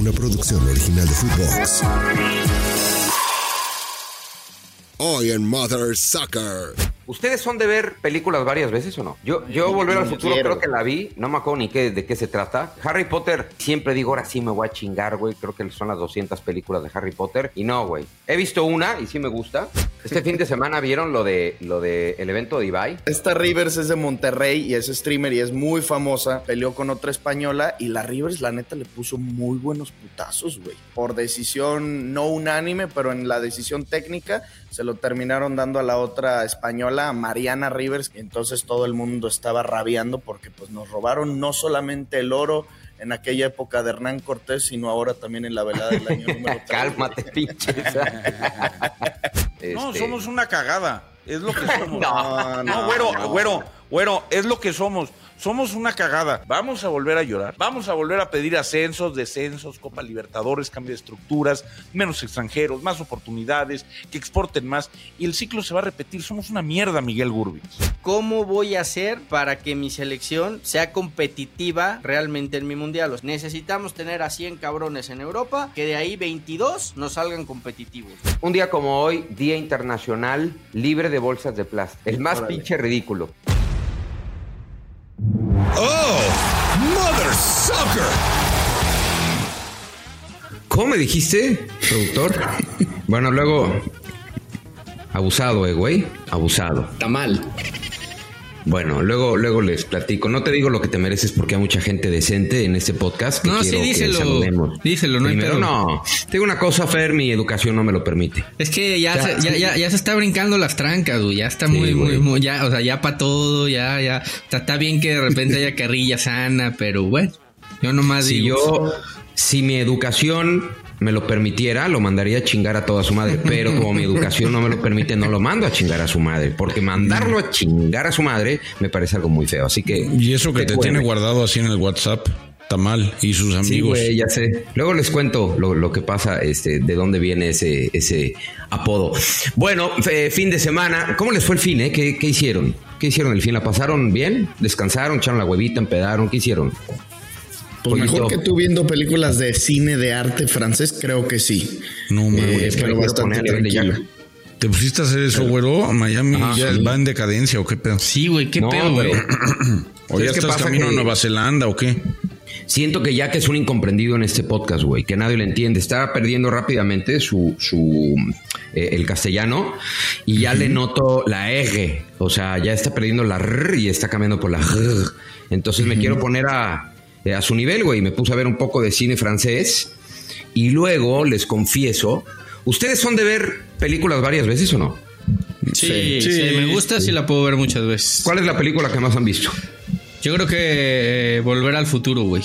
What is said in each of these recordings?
una producción original de Footbox. Hoy en Mother Sucker. ¿Ustedes son de ver películas varias veces o no? Yo, yo Volver al Futuro creo que la vi, no me acuerdo ni qué, de qué se trata. Harry Potter, siempre digo, ahora sí me voy a chingar, güey. Creo que son las 200 películas de Harry Potter. Y no, güey. He visto una y sí me gusta. Este fin de semana vieron lo de lo de el evento de Ibai. Esta Rivers es de Monterrey y es streamer y es muy famosa. Peleó con otra española y la Rivers, la neta, le puso muy buenos putazos, güey. Por decisión no unánime, pero en la decisión técnica se lo terminaron dando a la otra española, a Mariana Rivers. Entonces todo el mundo estaba rabiando porque pues nos robaron no solamente el oro en aquella época de Hernán Cortés, sino ahora también en la velada del año número 3. Cálmate, pinche. No, Este, somos una cagada. Es lo que somos. No, No, güero, güero, güero, es lo que somos. Somos una cagada. Vamos a volver a llorar. Vamos a volver a pedir ascensos, descensos, Copa Libertadores, cambio de estructuras, menos extranjeros, más oportunidades, que exporten más. Y el ciclo se va a repetir. Somos una mierda, Miguel Gurbis. ¿Cómo voy a hacer para que mi selección sea competitiva realmente en mi mundial? Necesitamos tener a 100 cabrones en Europa, que de ahí 22 nos salgan competitivos. Un día como hoy, Día Internacional Libre de Bolsas de Plástico. El más pinche ridículo. ¡Oh! ¡Mother Sucker! ¿Cómo me dijiste, productor? bueno, luego. Abusado, eh, güey. Abusado. Está mal. Bueno, luego, luego les platico. No te digo lo que te mereces porque hay mucha gente decente en este podcast. Que No, sí, quiero que díselo. saludemos. Díselo, no hay Primero, pedo. no. Tengo una cosa, Fer, mi educación no me lo permite. Es que ya, se, ya, ya, ya se está brincando las trancas, güey. Ya está muy, Sí, muy, güey. muy, ya, o sea, ya para todo, ya, ya. Está, está bien que de repente haya carrilla sana, pero bueno, yo nomás Si digo. yo, si mi educación me lo permitiera, lo mandaría a chingar a toda su madre. Pero como mi educación no me lo permite, no lo mando a chingar a su madre. Porque mandarlo a chingar a su madre me parece algo muy feo. Así que. Y eso que ¿qué te tiene guardado así en el WhatsApp. Está mal. Y sus Sí, amigos. güey, ya sé. Luego les cuento lo, lo que pasa, este, de dónde viene ese, ese apodo. Bueno, eh, fin de semana. ¿Cómo les fue el fin, eh? ¿Qué, qué hicieron? ¿Qué hicieron el fin? ¿La pasaron bien? ¿Descansaron? ¿Echaron la huevita? ¿Empedaron? ¿Qué hicieron? Pues mejor que tú viendo películas de cine de arte francés, creo que sí. No, mames. Eh, es que pero bastante a tranquilo. ¿Te pusiste a hacer eso, güero? Miami Ajá, ya sí. va en decadencia o qué pedo? Sí, güey, qué No, pedo, güey. ¿O ya ¿Sabes qué estás pasa? camino a Que- Nueva Zelanda o qué? Siento que ya que es un incomprendido en este podcast, güey, que nadie le entiende, está perdiendo rápidamente su, su eh, el castellano y ya le noto la R, o sea, ya está perdiendo la R y está cambiando por la R. Entonces me quiero poner a, eh, a su nivel, güey, me puse a ver un poco de cine francés y luego les confieso, ¿ustedes son de ver películas varias veces o no? Sí, sí, me gusta, sí la puedo ver muchas veces. ¿Cuál es la película que más han visto? Yo creo que eh, Volver al Futuro, güey.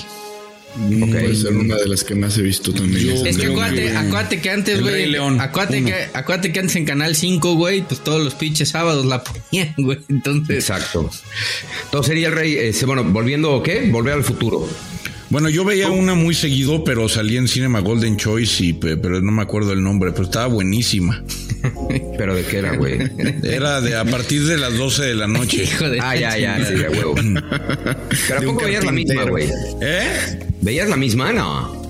Ok. Puede ser una de las que más he visto también. Es que acuérdate, que- acuérdate que antes, güey. Acuérdate uno. que, acuérdate que antes en Canal 5, güey, pues todos los pinches sábados la ponían, güey. Entonces, Exacto. Entonces sería el rey, ese, bueno, volviendo, ¿qué? Volver al futuro. Bueno, yo veía una muy seguido, pero salía en Cinema Golden Choice, y, pe- pero no me acuerdo el nombre, pero estaba buenísima. Pero de qué era, güey. Era de a partir de las 12 de la noche. hijo de Ah, ya, ya, sí, a huevo. Pero ¿a poco veías la misma, güey? ¿Eh? ¿Veías la misma? No.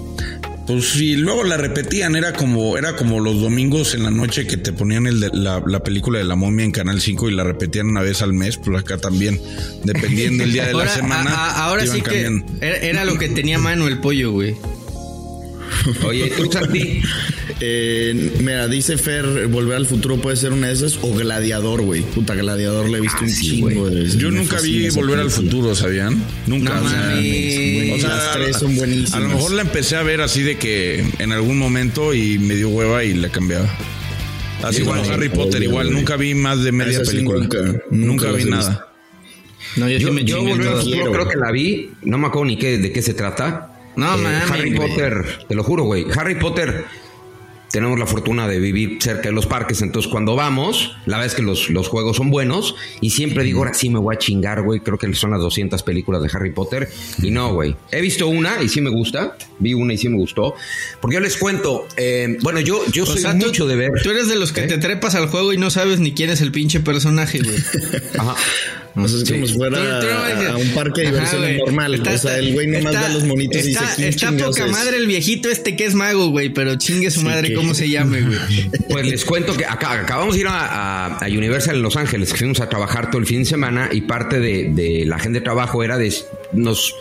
Pues sí, luego la repetían, era como, era como los domingos en la noche que te ponían el de- la, la película de la momia en Canal 5 y la repetían una vez al mes, pues acá también, dependiendo del día de la semana. a- a- ahora sí que era, era lo que tenía mano el pollo, güey. Oye, tú, Santi. Eh, mira, dice Fer, Volver al Futuro puede ser una de esas o Gladiador, güey. Puta, Gladiador le he visto Ah, un sí, chingo de veces. Yo nunca vi Volver al. Futuro, ¿sabían? Nunca. No o sea, mames. o sea, Las tres son buenísimas. A lo mejor la empecé a ver así de que en algún momento y me dio hueva y la cambiaba. Así Igual, como Harry Potter, igual. igual, nunca vi más de media Esa sí película. nunca, Nunca, vi nada. No, yo, Yo, sí me creo que la vi. No me acuerdo ni qué, de qué se trata. No, mames, Harry güey. Potter, te lo juro, güey. Harry Potter. Tenemos la fortuna de vivir cerca de los parques, entonces cuando vamos, la verdad es que los, los juegos son buenos y siempre digo, ahora sí me voy a chingar, güey, creo que son las 200 películas de Harry Potter y no, güey. He visto una y sí me gusta, vi una y sí me gustó, porque yo les cuento, eh, bueno, yo, yo O soy sea, tú- mucho de ver. Tú eres de los que ¿Eh? te trepas al juego y no sabes ni quién es el pinche personaje, güey. Ajá. O sea, es como si fuera a, a un parque de Ajá, diversiones normal. Está- o sea, el güey nomás está- da los monitos y está, dice, ¿quién Está poca es?" madre el viejito este que es mago, güey, pero chingue su madre, que- ¿cómo se llame, güey? Pues les cuento que acá, acabamos de ir a, a- a Universal en Los Ángeles, que fuimos a trabajar todo el fin de semana y parte de, de la gente de trabajo era de nos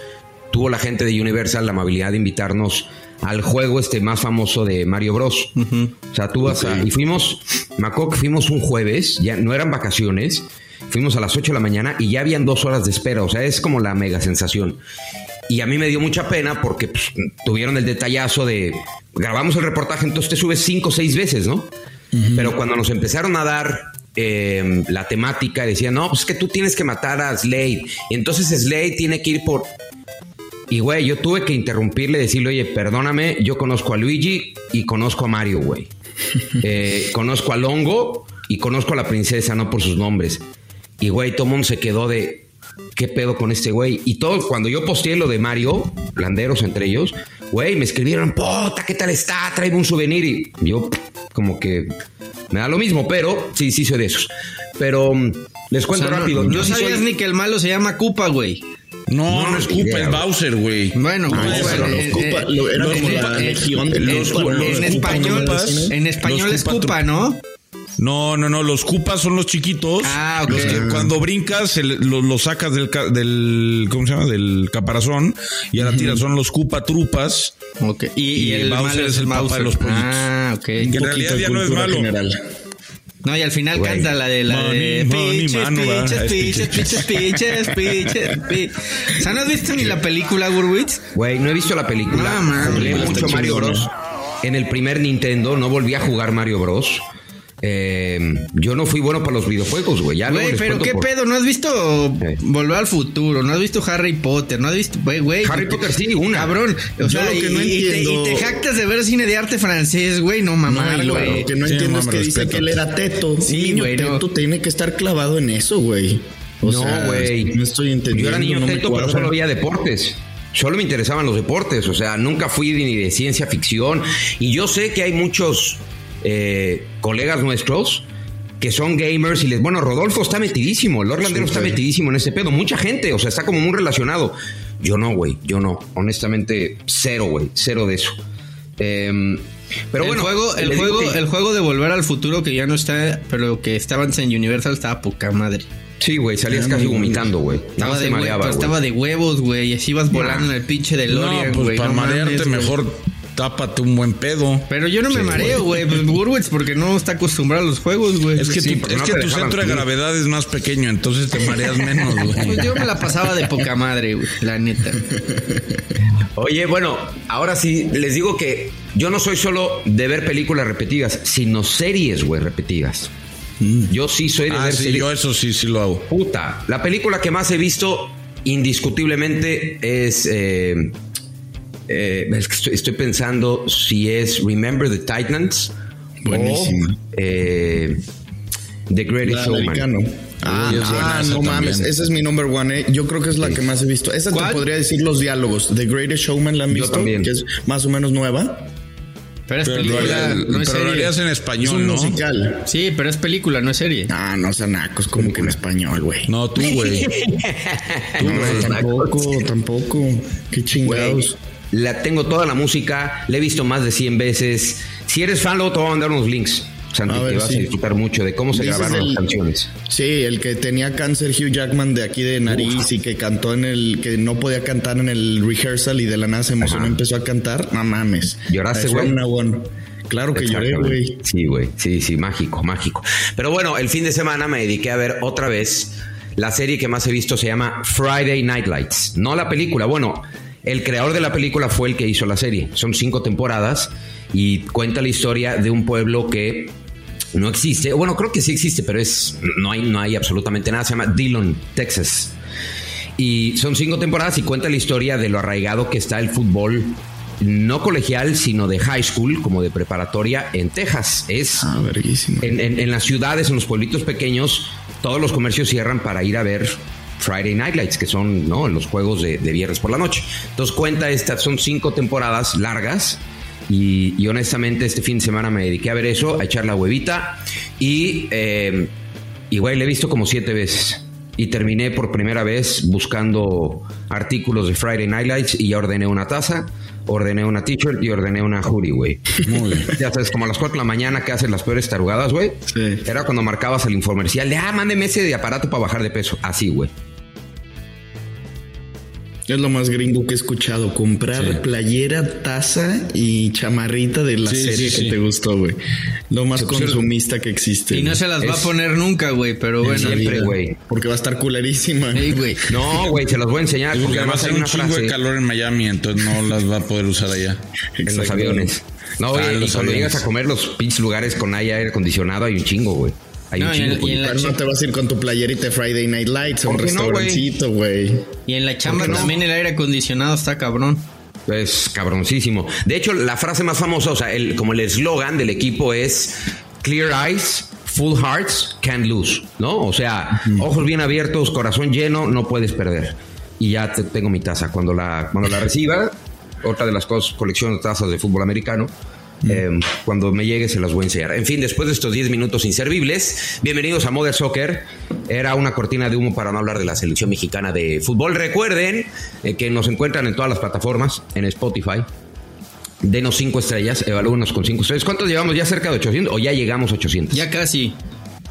tuvo la gente de Universal la amabilidad de invitarnos al juego este más famoso de Mario Bros. O sea, tú vas a, y fuimos, me acuerdo que fuimos un jueves, ya no eran vacaciones, fuimos a las 8 de la mañana y ya habían dos horas de espera, o sea, es como la mega sensación. Y a mí me dio mucha pena porque pues, tuvieron el detallazo de grabamos el reportaje, entonces te subes cinco o seis veces, ¿no? Pero cuando nos empezaron a dar eh, la temática, decían, no, pues es que tú tienes que matar a Slade. Y entonces Slade tiene que ir por. Y güey, yo tuve que interrumpirle, decirle, oye, perdóname, yo conozco a Luigi y conozco a Mario, güey. Eh, conozco a Longo y conozco a la princesa, no por sus nombres. Y güey, todo el mundo se quedó de. ¿Qué pedo con este güey? Y todo, cuando yo posteé lo de Mario, Landeros entre ellos, güey, me escribieron, puta, ¿qué tal está? Tráeme un souvenir. Y yo, como que me da lo mismo, pero sí, sí soy de esos. Pero mm, les O cuento sea, rápido. no, sabías soy- ni que el malo se llama Koopa, güey. No, no, No, es idea, es. Bowser, güey. Bueno, pues, eh, los eh, en, español, en español es tru- ¿no? No, no, no, los cupas son los chiquitos. Ah, ok. Los que cuando brincas se le- lo, sacas del, del, ¿cómo se llama? Del caparazón y a la tira son los cupa trupas. Ok. Y, y Y el Bowser malo es el papá Bowser. de los pollitos. Ah, ok. Que en realidad de ya no es malo. general. No, y al final canta la de la de Money, money, Piches, piches, Es piches, piches, piches, piches, pi- O sea, ¿no has visto ni la película, Gurwitz? Güey, no he visto la película. No, Jugué está mucho Mario. Bros. En el primer Nintendo no volví a jugar Mario Bros. Eh, yo no fui bueno para los videojuegos, güey. Ya Güey, pero qué por- pedo, ¿no has visto Sí. Volver al Futuro? ¿No has visto Harry Potter? ¿No has visto, güey, güey? Harry Potter sí, una. Cabrón, o sea, lo que y, no y te, y te jactas de ver cine de arte francés, güey, no y lo, güey. lo que no Sí, entiendo es que dice respétate. que él era teto. Sí, niño güey, no. teto tiene que estar clavado en eso, güey. O no, sea, güey. No estoy entendiendo. Yo era niño no teto, pero solo veía deportes. Solo me interesaban los deportes. O sea, nunca fui ni de ciencia ficción. Y yo sé que hay muchos eh, colegas nuestros que son gamers y les. Bueno, Rodolfo está metidísimo. El Orlandero está metidísimo en ese pedo. Mucha gente. O sea, está como muy relacionado. Yo no, güey. Yo no. Honestamente, cero, güey. Cero de eso. Em, pero el bueno, juego, el juego, que- el juego de Volver al Futuro que ya no está, pero que estaba antes en Universal estaba poca madre. Sí, güey, salías casi vomitando, güey. Nada Estaba de, güey. estaba de huevos, güey, y así ibas volando en el pinche de No, Lorian, pues güey. para no marearte mames, güey. mejor tápate un buen pedo. Pero yo no me mareo, güey. Pues Gurwitz porque no está acostumbrado a los juegos, güey. Es que, Sí, tu, porque es no que te tu dejaban centro de gravedad es más pequeño, entonces te mareas menos, Pues güey. yo me la pasaba de poca madre, güey, la neta. Oye, bueno, ahora sí, les digo que yo no soy solo de ver películas repetidas, sino series, güey, repetidas. Yo sí soy de Ah, ver sí, series. yo eso sí, sí lo hago. Puta, la película que más he visto indiscutiblemente es... eh, eh, es que estoy, estoy pensando si es Remember the Titans Buenísima. o eh, The Greatest Showman. Ah, es ah, no mames, esa es mi number one. eh. Yo creo que es la que más he visto. Esa ¿Cuál? te podría decir los diálogos. The Greatest Showman la han visto, también. que es más o menos nueva. Pero es Pero, película, no es pero serie. en Es español, un ¿no? musical. Sí, pero es película, no es serie. Ah, no sean nacos, como que en español, güey. No, tú, güey. No, tampoco, tampoco. Qué chingados. La tengo toda la música, la he visto más de 100 veces. Si eres fan, luego te voy a mandar unos links. Santi, A ver, que vas sí. a disfrutar mucho de cómo se grabaron el- las canciones. Sí, el que tenía cáncer Hugh Jackman de aquí de nariz y que cantó en el, que no podía cantar en el rehearsal y de la nada se emocionó Ajá. empezó a cantar. No mames. ¿Lloraste, güey? Claro que lloré, güey. Sí, güey. Sí, sí, mágico, mágico. Pero bueno, el fin de semana me dediqué a ver otra vez la serie que más he visto se llama Friday Night Lights. No la película. Bueno, el creador de la película fue el que hizo la serie. Son cinco temporadas y cuenta la historia de un pueblo que no existe. Bueno, creo que sí existe, pero es no hay no hay absolutamente nada. Se llama Dillon, Texas. Y son cinco temporadas y cuenta la historia de lo arraigado que está el fútbol no colegial, sino de high school, como de preparatoria en Texas. Es Ah, verguísima. en, en- en las ciudades, en los pueblitos pequeños, todos los comercios cierran para ir a ver Friday Night Lights, que son ¿no? los juegos de, de viernes por la noche. Entonces cuenta estas, son cinco temporadas largas. Y, honestamente este fin de semana me dediqué a ver eso, a echar la huevita. Y, eh, y güey, le he visto como siete veces. y terminé por primera vez buscando artículos de Friday Night Lights y ya ordené una taza, ordené una t-shirt y ordené una hoodie, güey. Muy bien. Ya sabes, como a las 4 de la mañana que hacen las peores tarugadas, güey. Sí. Era cuando marcabas el infomercial de, ah, mándeme ese de aparato para bajar de peso. Así, güey. Es lo más gringo que he escuchado. Comprar playera, taza y chamarrita de la Sí, serie sí, que sí. te gustó, güey. Lo más consumista que existe. Y no se las va a poner nunca, güey, pero bueno. Siempre, güey. Porque va a estar culerísima. Ey, güey. No, güey, se los voy a enseñar porque va a además ser hay un una chingo de frase calor en Miami, entonces no las va a poder usar allá. en los aviones. No, güey, Ah, cuando aviones. llegas a comer los pinches lugares con aire acondicionado hay un chingo, güey. Hay No, un y en- y la- no te vas a ir con tu playerita de Friday Night Lights a un ¿Por qué no, restaurancito, güey. Y en la chamba ¿Por qué no? también el aire acondicionado está cabrón. Es cabroncísimo. De hecho, la frase más famosa, o sea, el, como el eslogan del equipo es Clear Eyes, Full Hearts, Can't Lose, ¿no? O sea, ojos bien abiertos, corazón lleno, no puedes perder. Y ya te- tengo mi taza. Cuando la, cuando la reciba, otra de las cosas, colección de tazas de fútbol americano. Eh, cuando me llegue se las voy a enseñar. En fin, después de estos 10 minutos inservibles, bienvenidos a Mother Soccer. Era una cortina de humo para no hablar de la selección mexicana de fútbol. Recuerden eh, que nos encuentran en todas las plataformas, en Spotify. Denos 5 estrellas, evalúenos con 5 estrellas. ¿Cuántos llevamos? ¿Ya cerca de 800 o ya llegamos a 800? Ya casi.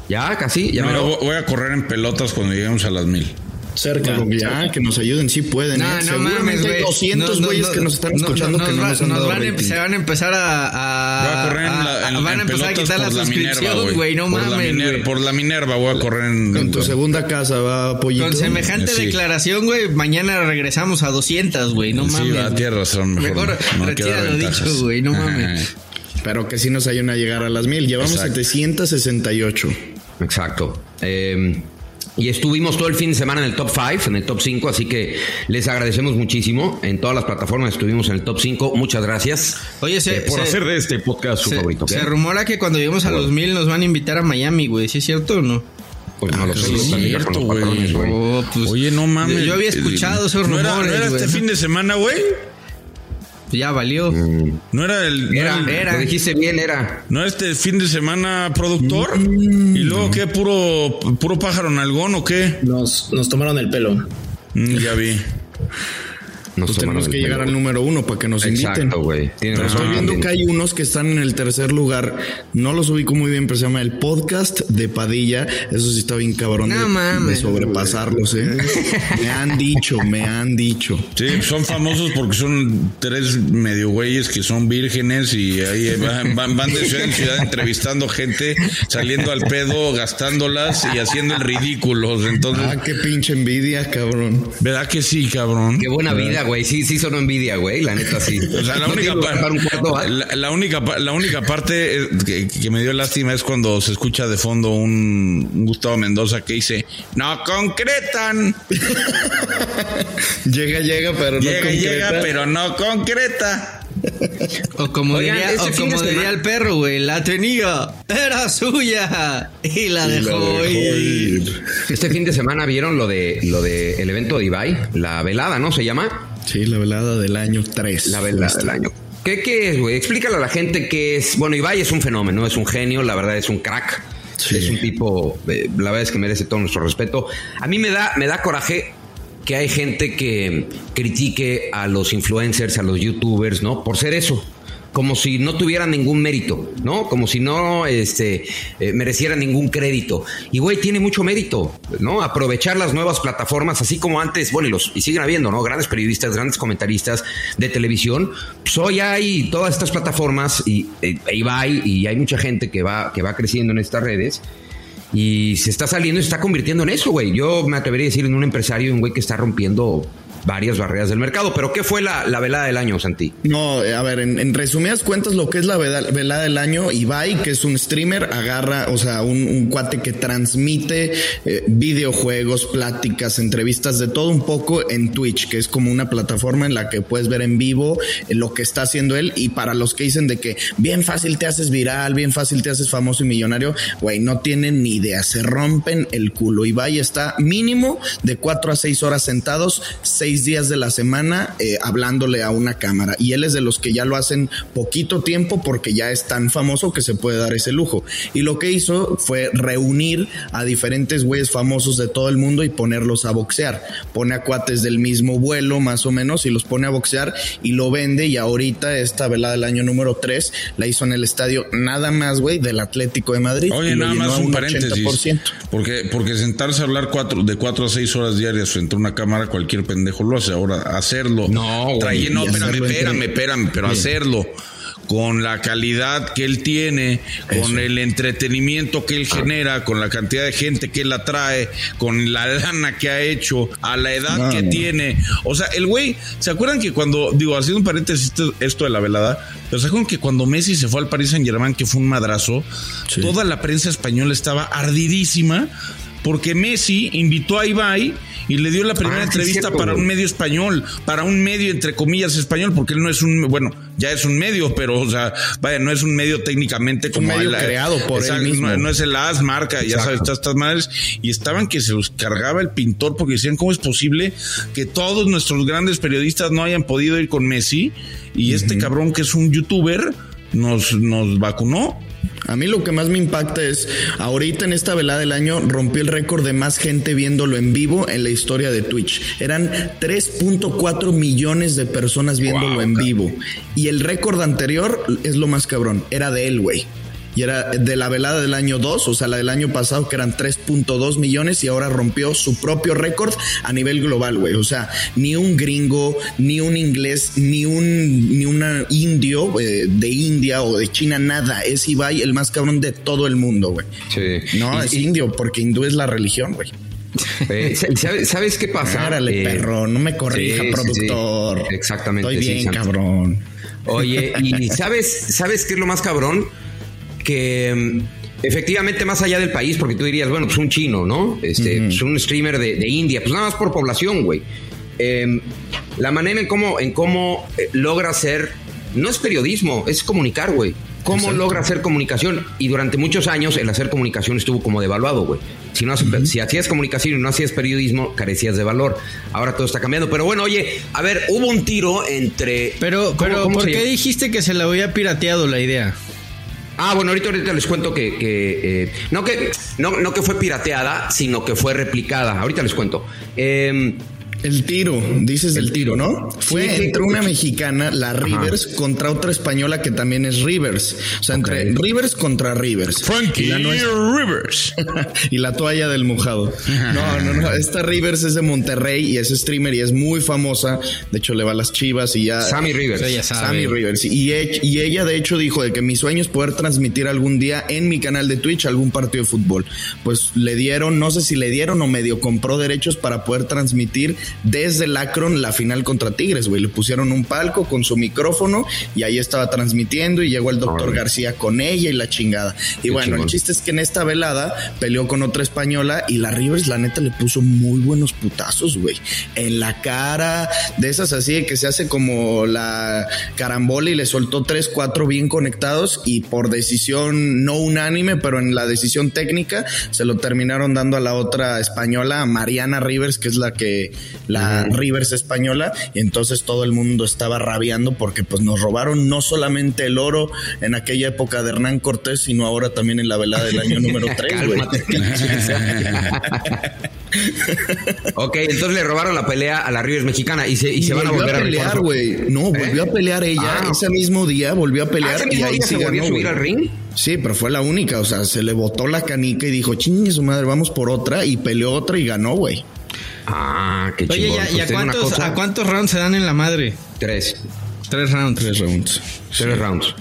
¿Ya casi? ¿Ya No, me lo- yo voy a correr en pelotas cuando lleguemos a las mil. Cerca. ya, que nos ayuden, sí pueden. No, ¿eh? no Seguramente mames, hay güey. 200 No, güeyes no, que nos están no, escuchando no, que no va- nos han dado van a, rating. Se van a empezar a... a- a correr en la, en, a- van a empezar a pelotas quitar la por la Minerva, suscripción, güey. No Por la mames, Miner- güey. Por la Minerva voy a correr en... Con tu segunda casa va, pollito. Con semejante Sí. declaración, güey, mañana regresamos a 200, güey. No Sí, mames. va, güey. tienes razón. Mejor, Mejor no, no retira lo dicho, güey. No mames. Pero que sí nos ayuden a llegar a las mil. Llevamos Exacto. 768. Exacto. Eh, y estuvimos todo el fin de semana en el top 5, en el top 5, así que les agradecemos muchísimo. En todas las plataformas estuvimos en el top 5. Muchas gracias Oye, se, eh, por se- hacer de este podcast su se- favorito. se rumora que cuando lleguemos a los mil nos van a invitar a Miami, güey. ¿Sí es cierto o no? Pues no lo sé, Sí, lo es con cierto, los güey. Oh, pues, Oye, no mames. Yo había escuchado esos ¿No era, rumores, ¿no era este fin de semana, güey? Ya valió. ¿No era el... no Era, el- era. Lo dijiste bien, era. ¿No era este fin de semana productor? ¿Y luego qué? ¿Puro, puro pájaro nalgón o qué? Nos, nos tomaron el pelo. Mm, ya vi. Nos Pues tenemos que pelo, llegar al güey. número uno para que nos inviten. Exacto, güey. Tienes Pero razón. estoy viendo que hay unos que están en el tercer lugar. No los ubico muy bien, pero se llama el podcast de Padilla. Eso sí está bien cabrón No de, mames. de sobrepasarlos, ¿eh? me han dicho, me han dicho. Sí, son famosos porque son tres medio güeyes que son vírgenes y ahí van, van, van de ciudad en ciudad entrevistando gente, saliendo al pedo, gastándolas y haciendo el ridículos. Entonces, Ah, qué pinche envidia, cabrón. ¿verdad que sí, cabrón? Qué buena vida, güey. Sí, sí sonó envidia, güey. La neta, sí. O sea, la ¿No única, par- un cuarto, va? la, la única, pa- la única parte eh, que, que me dio lástima es cuando se escucha de fondo un, un Gustavo Mendoza que dice, no concretan, Llega, llega, pero no concreta. llega, pero no concreta. O como Oigan, diría, o como diría el perro, güey, la tenía, era suya y la Y la dejó, dejó ir. ir. Este fin de semana vieron lo de lo de el evento de Ibai, la velada, ¿no? Se llama Sí, la velada del año 3. la velada del año. ¿Qué, qué es, güey? Explícale a la gente qué es. Bueno, Ibai es un fenómeno, es un genio, la verdad es un crack. Sí. Es un tipo, eh, la verdad es que merece todo nuestro respeto. A mí me da, me da coraje que hay gente que critique a los influencers, a los youtubers, ¿no? Por ser eso. Como si no tuvieran ningún mérito, ¿no? Como si no este, eh, merecieran ningún crédito. Y, güey, tiene mucho mérito, ¿no? Aprovechar las nuevas plataformas, así como antes, bueno, y, los, y siguen habiendo, ¿no? Grandes periodistas, grandes comentaristas de televisión. Pues hoy hay todas estas plataformas y eh, ahí va y hay mucha gente que va, que va creciendo en estas redes y se está saliendo y se está convirtiendo en eso, güey. Yo me atrevería a decir en un empresario, un güey que está rompiendo varias barreras del mercado. Pero ¿qué fue la, la velada del año, Santi? No, eh, a ver, en, resumidas cuentas, lo que es la velada del año, Ibai, que es un streamer, agarra, o sea, un, un cuate que transmite eh, videojuegos, pláticas, entrevistas, de todo un poco en Twitch, que es como una plataforma en la que puedes ver en vivo eh, lo que está haciendo él. Y para los que dicen de que bien fácil te haces viral, bien fácil te haces famoso y millonario, güey, no tienen ni idea, se rompen el culo. Ibai está mínimo de cuatro a seis horas sentados, seis seis días de la semana eh, hablándole a una cámara. Y él es de los que ya lo hacen poquito tiempo porque ya es tan famoso que se puede dar ese lujo. Y lo que hizo fue reunir a diferentes güeyes famosos de todo el mundo y ponerlos a boxear. Pone a cuates del mismo vuelo, más o menos, y los pone a boxear y lo vende. Y ahorita esta velada del año número 3 la hizo en el estadio nada más, güey, del Atlético de Madrid. Oye, nada más un un paréntesis. 80%. Porque, porque sentarse a hablar cuatro, de cuatro a seis horas diarias frente a una cámara, cualquier pendejo Ahora, hacerlo. No, güey, Trae- no, espérame, espérame, espérame, pero hacerlo con la calidad que él tiene, con el entretenimiento que él genera, con la cantidad de gente que él atrae, con la lana que ha hecho, a la edad No, que no. tiene. O sea, el güey, ¿se acuerdan que cuando, digo, haciendo un paréntesis esto, esto de la velada, pero se acuerdan que cuando Messi se fue al Paris Saint Germain, que fue un madrazo, toda la prensa española estaba ardidísima porque Messi invitó a Ibai y le dio la primera Ah, sí, entrevista cierto, para un medio español, para un medio entre comillas español, porque él no es un, bueno, ya es un medio, pero, o sea, vaya, no es un medio técnicamente como medio creado por él Exacto, mismo. No, no es el AS, marca, ya sabes, todas estas madres, y estaban que se los cargaba el pintor porque decían, ¿cómo es posible que todos nuestros grandes periodistas no hayan podido ir con Messi? Y este cabrón que es un youtuber nos, nos vacunó. A mí lo que más me impacta es, ahorita en esta velada del año rompió el récord de más gente viéndolo en vivo en la historia de Twitch. Eran 3.4 millones de personas viéndolo en vivo. Y el récord anterior es lo más cabrón, era de él, güey. Y era de la velada del año 2, o sea, la del año pasado que eran 3.2 millones y ahora rompió su propio récord a nivel global, güey. O sea, ni un gringo, ni un inglés, ni un ni una indio eh, de India o de China, nada. Es Ibai el más cabrón de todo el mundo, güey. Sí. No, Y- es y- indio porque hindú es la religión, güey. eh, ¿sabes, ¿Sabes qué pasa? Árale, Eh, perro, no me corrija, sí, sí, sí. productor. Exactamente, Estoy bien, cabrón. Oye, y sabes, ¿sabes qué es lo más cabrón? Que mm, efectivamente, más allá del país, porque tú dirías, bueno, pues un chino, ¿no? Este, pues un streamer de, de India, pues nada más por población, güey. Em, la manera en cómo, en cómo eh, logra hacer, no es periodismo, es comunicar, güey. ¿Cómo logra hacer comunicación? Y durante muchos años el hacer comunicación estuvo como devaluado, güey. Si, no, haces- si hacías comunicación y no hacías periodismo, carecías de valor. Ahora todo está cambiando. Pero bueno, oye, a ver, hubo un tiro entre... Pero, ¿Cómo- pero, cómo ¿por qué dijiste que se la había pirateado la idea? Ah, bueno, ahorita, ahorita les cuento que, que, eh, no que no, no que fue pirateada, sino que fue replicada. Ahorita les cuento. Eh, El tiro, dices del tiro, ¿no? Fue Sí, entre una mexicana, la Rivers, contra otra española que también es Rivers. O sea, entre Rivers contra Rivers. Frankie Y la, Rivers. y la toalla del mojado. No, no, no. Esta Rivers es de Monterrey y es streamer y es muy famosa. De hecho, le va a las chivas y ya. Sammy Rivers. Ella sabe. Sammy Rivers. Y, y ella, de hecho, dijo de que mi sueño es poder transmitir algún día en mi canal de Twitch algún partido de fútbol. Pues le dieron, no sé si le dieron o medio compró derechos para poder transmitir desde el Akron la final contra Tigres, güey. Le pusieron un palco con su micrófono y ahí estaba transmitiendo y llegó el doctor. García con ella y la chingada. Y Qué bueno, el chiste es que en esta velada peleó con otra española y la Rivers, la neta, le puso muy buenos putazos, güey. En la cara, de esas así de que se hace como la carambola y le soltó tres, cuatro bien conectados y por decisión no unánime, pero en la decisión técnica se lo terminaron dando a la otra española, a Mariana Rivers, que es la que, la Rivers española. Y entonces todo el mundo estaba rabiando porque pues nos robaron no solamente el oro en aquella época de Hernán Cortés, sino ahora también en la velada del año número 3, güey. Cálmate. ok, entonces le robaron la pelea a la Rivers mexicana y se, y se van a volver a, pelear, rifar. güey. No, volvió a pelear ella. Ah. Ese mismo día volvió a Ah, pelear ¿ese y ahí se volvió a subir al ring? Sí, pero fue la única. O sea, se le botó la canica y dijo, chingue su madre, vamos por otra. Y peleó otra y ganó, güey. Ah, qué Oye, chingón. ¿y a- Pues ¿y a, una cuántos, cosa, a cuántos rounds se dan en la madre? Tres. Tres rounds. Tres rounds. Tres rounds.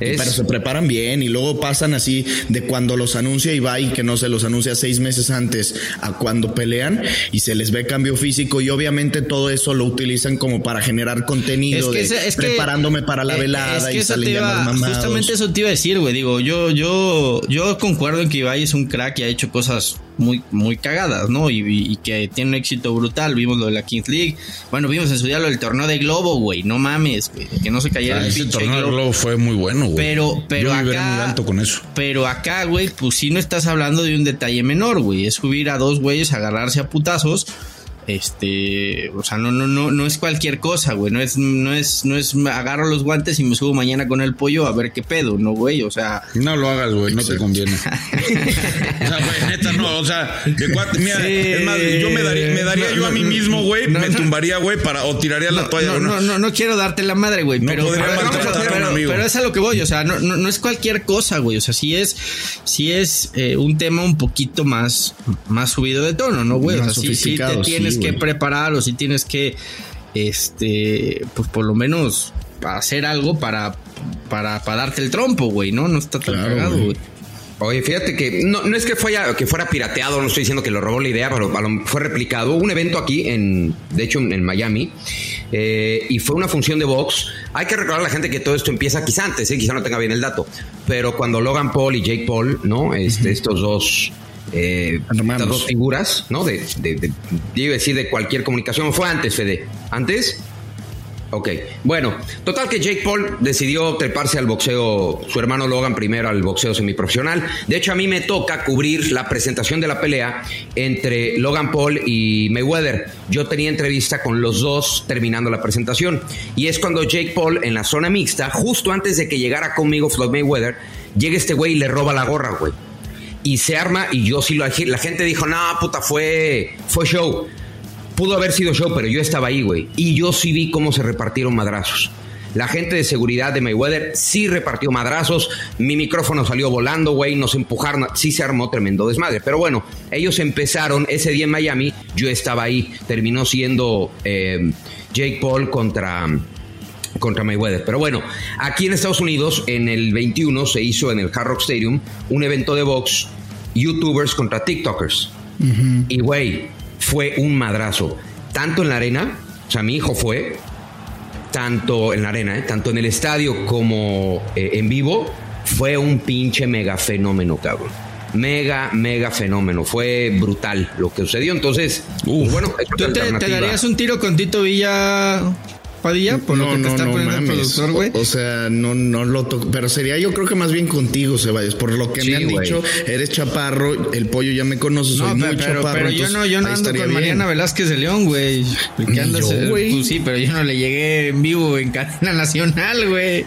Es- Pero se preparan bien y luego pasan así de cuando los anuncia Ibai, que no se los anuncia seis meses antes, a cuando pelean y se les ve cambio físico y obviamente todo eso lo utilizan como para generar contenido, de ese- es que- preparándome para la eh, velada es que y salen iba-. Justamente eso te iba a decir, güey. Digo, yo, yo, yo concuerdo en que Ibai es un crack y ha hecho cosas muy, muy cagadas, ¿no? Y, y- y que tiene un éxito brutal. Vimos lo de la Kings League. Bueno, vimos en su día lo del torneo de Globo, güey. No mames, güey. Que no se cayera Ah, el ese pinche torneo globo. globo fue muy bueno, güey. Pero, pero Yo acá, muy alto con eso. Pero acá, güey, pues sí no estás hablando de un detalle menor, güey. Es subir a dos güeyes, agarrarse a putazos. Este, o sea, no, no, no, no es cualquier cosa, güey. No es, no es, no es agarro los guantes y me subo mañana con el pollo a ver qué pedo, no, güey. O sea, No lo hagas, güey, no te conviene. o sea, güey, neta, no, o sea, de cuate, mira, Sí. es más, yo me daría, me daría No, yo a mí mismo, güey, no, me no. tumbaría, güey, para, o tiraría la toalla. no, no, no, no quiero darte la madre, güey. No pero, podría pero, a es a lo que voy, o sea, no, no, no es cualquier cosa, güey. O sea, sí es, sí es eh, un tema un poquito más, más subido de tono, ¿no, güey? O Más sea, sí, sí te sí, tienes que preparar o sí tienes que, este, pues por lo menos hacer algo para, para, para darte el trompo, güey, ¿no? No está tan Claro, cagado, güey. Oye, fíjate que no, no es que fuera, que fuera pirateado, no estoy diciendo que lo robó la idea, pero fue replicado. Hubo un evento aquí, en, de hecho en, en Miami, eh, y fue una función de box. Hay que recordar a la gente que todo esto empieza quizá antes, eh, quizá no tenga bien el dato, pero cuando Logan Paul y Jake Paul, ¿no? Este, Estos dos... eh, estas dos figuras, ¿no? De, de, de, iba a decir de cualquier comunicación. Fue antes, Fede. ¿Antes? Ok, bueno, total que Jake Paul decidió treparse al boxeo, su hermano Logan primero al boxeo semiprofesional. De hecho, a mí me toca cubrir la presentación de la pelea entre Logan Paul y Mayweather. Yo tenía entrevista con los dos terminando la presentación. Y es cuando Jake Paul en la zona mixta, justo antes de que llegara conmigo Floyd Mayweather, llega este güey y le roba la gorra, güey y se arma y yo sí lo la gente dijo, "No, puta, fue fue show." Pudo haber sido show, pero yo estaba ahí, güey, y yo sí vi cómo se repartieron madrazos. La gente de seguridad de Mayweather sí repartió madrazos. Mi micrófono salió volando, güey. Nos empujaron. Sí se armó tremendo desmadre. Pero bueno, ellos empezaron ese día en Miami. Yo estaba ahí. Terminó siendo eh, Jake Paul contra, contra Mayweather. Pero bueno, aquí en Estados Unidos, en el 21 se hizo en el Hard Rock Stadium un evento de box, YouTubers contra TikTokers. Y güey, fue un madrazo. Tanto en la arena, o sea, mi hijo fue, tanto en la arena, ¿eh? tanto en el estadio como eh, en vivo, fue un pinche mega fenómeno, cabrón. Mega, mega fenómeno. Fue brutal lo que sucedió. Entonces, pues bueno, es ¿Tú te, te darías un tiro con Tito Villa Padilla? Por lo que te está poniendo el productor, güey. O, o sea, no, no lo toco. Pero sería yo creo que más bien contigo, Ceballos. Por lo que Sí, me han dicho, eres chaparro, el pollo ya me conoce, soy No, muy pero, pero, chaparro. pero yo no, yo no ando estaría con bien. Mariana Velázquez de León, güey. ¿Qué andas? güey. Pues sí, pero yo no le llegué en vivo en cadena nacional, güey.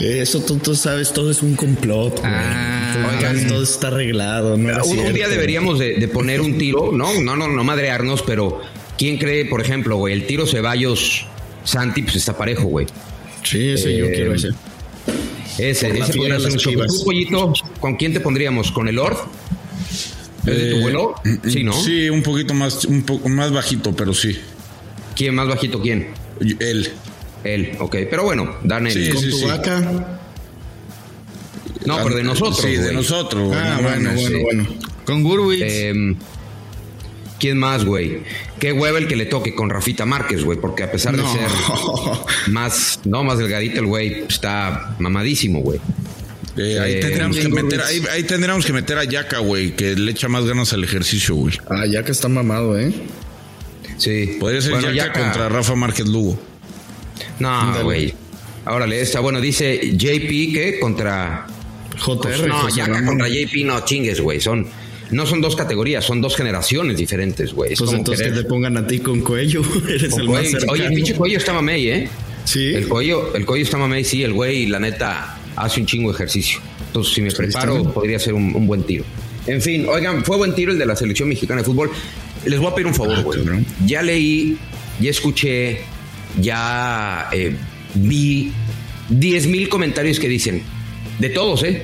Eso tú, tú sabes, todo es un complot. güey. Ah, Todo- oigan. todo está arreglado. No era Un, día deberíamos de, de poner un tiro, ¿no? No, no, no madrearnos, pero ¿quién cree, por ejemplo, güey, el tiro Ceballos Santi, pues está parejo, güey. Sí, ese yo Eh, quiero ese. Ese, ese fiera podría ser un show. ¿Tú, pollito, con quién te pondríamos? ¿Con el Lord? ¿Es de tu Eh, vuelo? Sí, ¿no? Sí, un poquito más, un poco más bajito, pero sí. ¿Quién más bajito? ¿Quién? Él. Él, ok. Pero bueno, dan el. Sí, Con sí, tu sí. vaca. No, pero de nosotros. Sí, de nosotros. güey, Ah, no bueno, bueno, bueno. Con Gurwitz. Eh, ¿Quién más, güey? Qué hueva el que le toque con Rafita Márquez, güey, porque a pesar de No. ser más, no, más delgadito el güey, está mamadísimo, güey. Eh, ahí, Eh, tendríamos que meter, ahí, ahí tendríamos que meter a Yaka, güey, que le echa más ganas al ejercicio, güey. Ah, ya que está mamado, ¿eh? Sí. Podría ser Bueno, Yaka Yaka- contra Rafa Márquez Lugo. No, güey. Órale, está bueno. Dice JP que contra. JR. no, José Yaka contra JP, no chingues, güey. Son. No son dos categorías, son dos generaciones diferentes, güey. Es Pues como entonces que te pongan a ti con cuello. Eres con el más Cuello. cercano. Oye, el pinche cuello está mamey, ¿eh? Sí. El cuello, el cuello está mamey, sí, el güey, la neta, hace un chingo de ejercicio. Entonces, si me preparo, podría ser un, un buen tiro. En fin, oigan, fue buen tiro el de la selección mexicana de fútbol. Les voy a pedir un favor, güey. cabrón. Ya leí, ya escuché, ya eh, vi 10 mil comentarios que dicen, de todos, ¿eh?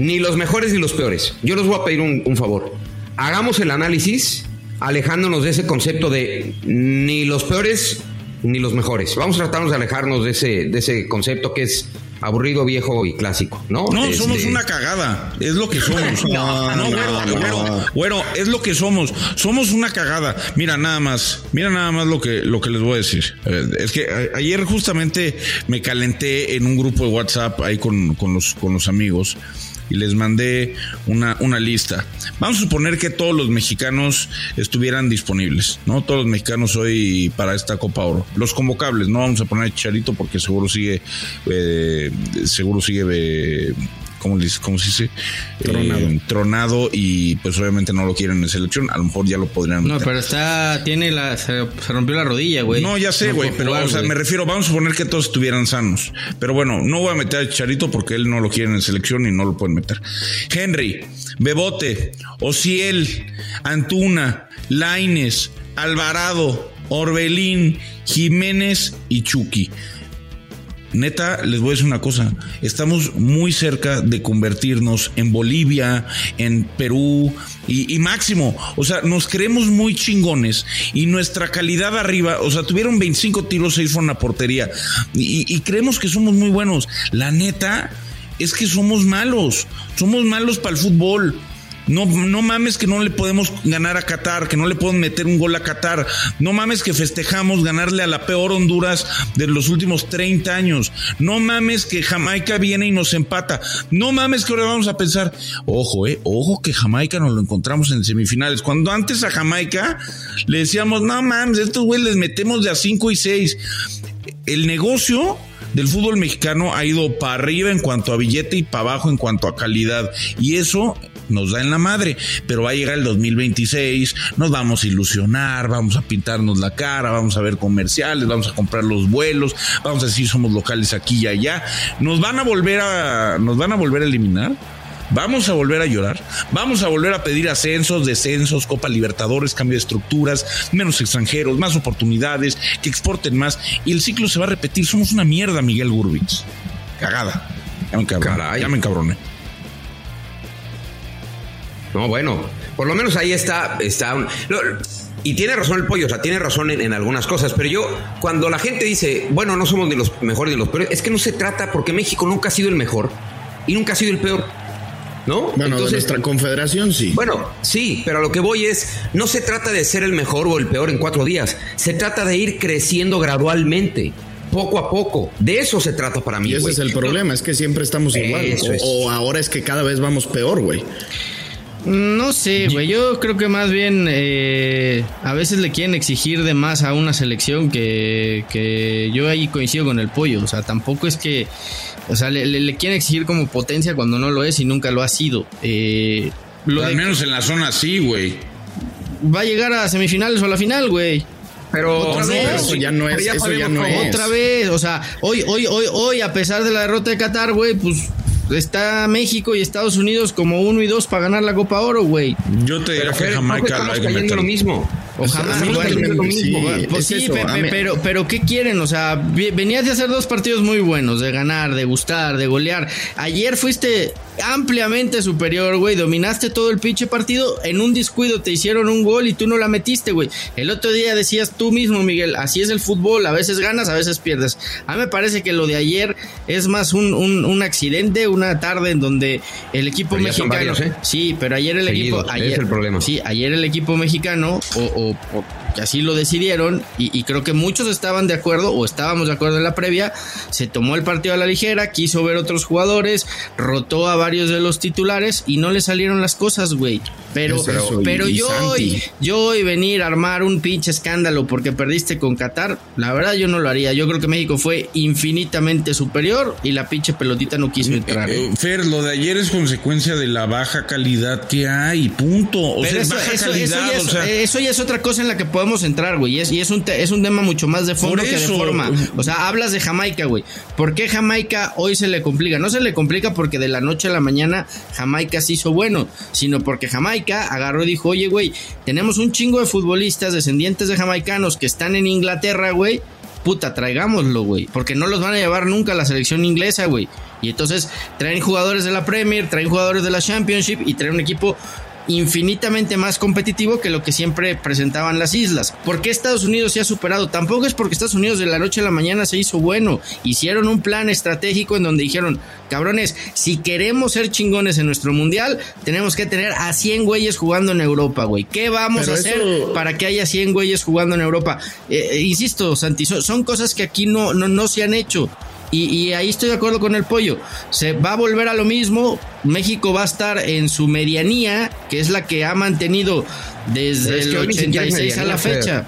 Ni los mejores ni los peores. Yo les voy a pedir un, un favor. Hagamos el análisis alejándonos de ese concepto de ni los peores ni los mejores. Vamos a tratarnos de alejarnos de ese, de ese concepto que es aburrido, viejo y clásico, ¿no? No, Este, somos una cagada. Es lo que somos. no, no, güero, güero, güero, es lo que somos. Somos una cagada. Mira, nada más. Mira nada más lo que, lo que les voy a decir. Eh, Es que a- ayer justamente me calenté en un grupo de WhatsApp ahí con, con los, con los amigos y les mandé una, una lista. Vamos a suponer que todos los mexicanos estuvieran disponibles, ¿no? Todos los mexicanos hoy para esta Copa Oro. Los convocables, no vamos a poner a Chicharito porque seguro sigue, eh, seguro sigue eh, ¿cómo, les, cómo se dice? Tronado. Eh, tronado y pues obviamente no lo quieren en selección. A lo mejor ya lo podrían No, meter. pero está, tiene la, se, se rompió la rodilla, güey. No, ya sé, güey, pero jugar, o sea, me refiero, vamos a suponer que todos estuvieran sanos. Pero bueno, no voy a meter a Chicharito porque él no lo quiere en selección y no lo pueden meter. Henry, Bebote, Ociel, Antuna, Laines, Alvarado, Orbelín, Jiménez y Chucky. Neta, les voy a decir una cosa. Estamos muy cerca de convertirnos en Bolivia, en Perú y, máximo. O sea, nos creemos muy chingones y nuestra calidad arriba, o sea, tuvieron 25 tiros, 6 fueron a portería y, y creemos que somos muy buenos. La neta es que somos malos. Somos malos para el fútbol. No, no mames que no le podemos ganar a Qatar, que no le podemos meter un gol a Qatar. No mames que festejamos ganarle a la peor Honduras de los últimos 30 años. No mames que Jamaica viene y nos empata. No mames que ahora vamos a pensar, ojo, eh, ojo que Jamaica nos lo encontramos en semifinales. Cuando antes a Jamaica le decíamos, no mames, estos güeyes les metemos de a 5 y 6. El negocio del fútbol mexicano ha ido para arriba en cuanto a billete y para abajo en cuanto a calidad. Y eso nos da en la madre. Pero va a llegar el 2026, nos vamos a ilusionar, vamos a pintarnos la cara, vamos a ver comerciales, vamos a comprar los vuelos, vamos a decir somos locales aquí y allá. Nos van a volver a, nos van a volver a eliminar. Vamos a volver a llorar, vamos a volver a pedir ascensos, descensos, Copa Libertadores, cambio de estructuras, menos extranjeros, más oportunidades, que exporten más y el ciclo se va a repetir. Somos una mierda, Miguel Gurbitz. Cagada. Ya me encabroné. Caray. Ya me encabroné. No, bueno, por lo menos ahí está, está un- lo- y tiene razón el pollo, o sea, tiene razón en, en algunas cosas, pero yo, cuando la gente dice, bueno, no somos ni los mejores ni los peores, es que no se trata porque México nunca ha sido el mejor y nunca ha sido el peor, ¿no? Bueno, de nuestra confederación sí. Bueno, sí, pero a lo que voy es, no se trata de ser el mejor o el peor en cuatro días, se trata de ir creciendo gradualmente, poco a poco. De eso se trata para mí. y ese es el problema, es que siempre estamos igual. O, o ahora es que cada vez vamos peor, güey. No sé, güey. Yo creo que más bien eh, a veces le quieren exigir de más a una selección que, que yo ahí coincido con el pollo. O sea, tampoco es que. O sea, le, le- le quieren exigir como potencia cuando no lo es y nunca lo ha sido. Eh, lo Al de- menos en la zona sí, güey. va a llegar a semifinales o a la final, güey. Pero Otra No, vez. pero eso ya no es, ya eso ya sabemos no es. Otra vez, o sea, hoy, hoy, hoy, hoy, a pesar de la derrota de Qatar, güey, pues está México y Estados Unidos como uno y dos para ganar la Copa Oro, güey. Yo te diría que Jamaica lo hay que meter. lo mismo. Igual, cayendo lo mismo. Pues es sí, eso, pe- a pe- mí- pero, pero ¿qué quieren? O sea, venías de hacer dos partidos muy buenos, de ganar, de gustar, de golear. Ayer fuiste ampliamente superior, güey. Dominaste todo el pinche partido. En un descuido te hicieron un gol y tú no la metiste, güey. El otro día decías tú mismo, Miguel, así es el fútbol. A veces ganas, a veces pierdes. A mí me parece que lo de ayer es más un, un, un accidente, una tarde en donde el equipo Pero mexicano. varios, ¿eh? Sí, pero ayer el equipo. Ayer, es el problema. Sí, ayer el equipo mexicano, o, o- o que así lo decidieron, y, y creo que muchos estaban de acuerdo, o estábamos de acuerdo en la previa, se tomó el partido a la ligera, quiso ver otros jugadores, rotó a varios de los titulares y no le salieron las cosas, güey. Pero, Es eso, y- pero y yo hoy, yo hoy venir a armar un pinche escándalo porque perdiste con Qatar, la verdad yo no lo haría. Yo creo que México fue infinitamente superior y la pinche pelotita no quiso entrar. Eh, Fer, lo de ayer es consecuencia de la baja calidad que hay, punto. O Pero sea, es eso, baja eso- calidad, eso ya es, o sea, eso ya es otra cosa en la que podemos entrar, güey. Y es, y es un, te- es un tema mucho más de fondo que de forma. O sea, hablas de Jamaica, güey. ¿Por qué Jamaica hoy se le complica? No se le complica porque de la noche a la mañana Jamaica se hizo bueno, sino porque Jamaica agarró y dijo, oye, güey, tenemos un chingo de futbolistas descendientes de jamaicanos que están en Inglaterra, güey. Puta, traigámoslo, güey. Porque no los van a llevar nunca a la selección inglesa, güey. Y entonces traen jugadores de la Premier, traen jugadores de la Championship y traen un equipo infinitamente más competitivo que lo que siempre presentaban las islas. ¿Por qué Estados Unidos se ha superado? Tampoco es porque Estados Unidos de la noche a la mañana se hizo bueno. Hicieron un plan estratégico en donde dijeron, cabrones, si queremos ser chingones en nuestro mundial, tenemos que tener a 100 güeyes jugando en Europa, güey. ¿Qué vamos Pero a hacer eso- para que haya 100 güeyes jugando en Europa? Eh, eh, insisto, Santi, son, son cosas que aquí no, no, no se han hecho. Y, y ahí estoy de acuerdo con el pollo. Se va a volver a lo mismo. México va a estar en su medianía, que es la que ha mantenido desde es que el hoy ni siquiera es 86 a la fecha.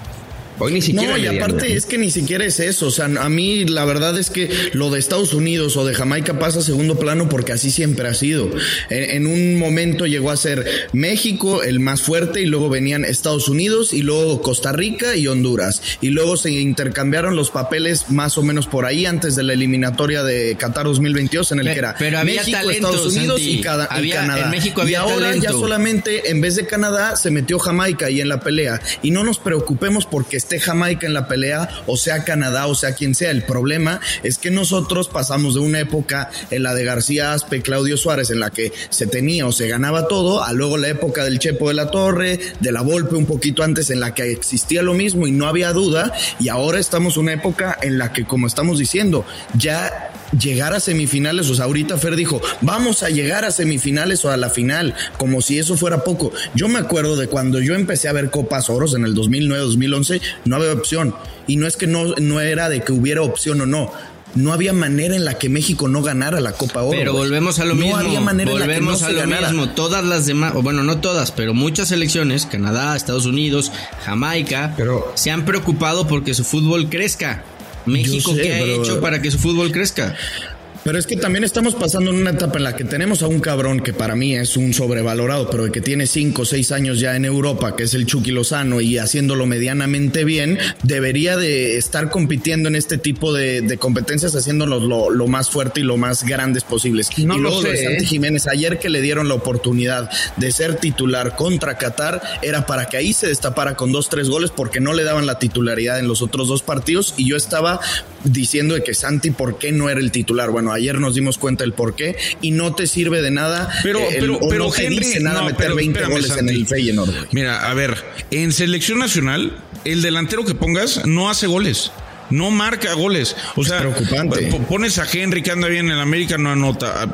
Hoy ni siquiera. No, y aparte es que ni siquiera es eso. O sea, a mí la verdad es que lo de Estados Unidos o de Jamaica pasa a segundo plano porque así siempre ha sido. En, en un momento llegó a ser México el más fuerte y luego venían Estados Unidos y luego Costa Rica y Honduras. Y luego se intercambiaron los papeles más o menos por ahí antes de la eliminatoria de Qatar 2022 en el Pero- que era pero había México, talento, Estados Unidos Santi. y, cada- y Había- Canadá. en México y ahora ya solamente en vez de Canadá se metió Jamaica y en la pelea. Y no nos preocupemos porque esté Jamaica en la pelea, o sea Canadá, o sea quien sea. El problema es que nosotros pasamos de una época en la de García Aspe, Claudio Suárez, en la que se tenía o se ganaba todo, a luego la época del Chepo de la Torre, de la Volpe un poquito antes, en la que existía lo mismo y no había duda. Y ahora estamos en una época en la que, como estamos diciendo, ya llegar a semifinales, o sea, ahorita Fer dijo, vamos a llegar a semifinales o a la final, como si eso fuera poco. Yo me acuerdo de cuando yo empecé a ver Copas Oros en el 2009-2011, no había opción. Y no es que no, no era de que hubiera opción o no. No había manera en la que México no ganara la Copa Oro. Pero volvemos a lo no mismo. había manera en la que volvemos no a lo ganara. mismo. Todas las demás, o bueno, no todas, pero muchas selecciones, Canadá, Estados Unidos, Jamaica, Pero- se han preocupado porque su fútbol crezca. México, sé, ¿qué ha pero- hecho para que su fútbol crezca? Pero es que también estamos pasando en una etapa en la que tenemos a un cabrón que para mí es un sobrevalorado, pero que tiene cinco o seis años ya en Europa, que es el Chucky Lozano y haciéndolo medianamente bien, debería de estar compitiendo en este tipo de, de competencias, haciéndolo lo, lo más fuerte y lo más grandes posibles. No y lo luego sé, de Santi ¿eh? Jiménez, ayer que le dieron la oportunidad de ser titular contra Qatar, era para que ahí se destapara con dos, tres goles, porque no le daban la titularidad en los otros dos partidos, y yo estaba diciendo de que Santi, ¿por qué no era el titular? Bueno, ayer nos dimos cuenta del por qué, y no te sirve de nada, Pero, eh, el- pero, o pero no te dice nada no, meter pero 20 espérame, goles en el Feyenoord. Mira, a ver, en selección nacional, el delantero que pongas no hace goles. No marca goles. O sea, pones a Henry que anda bien en América, no anota.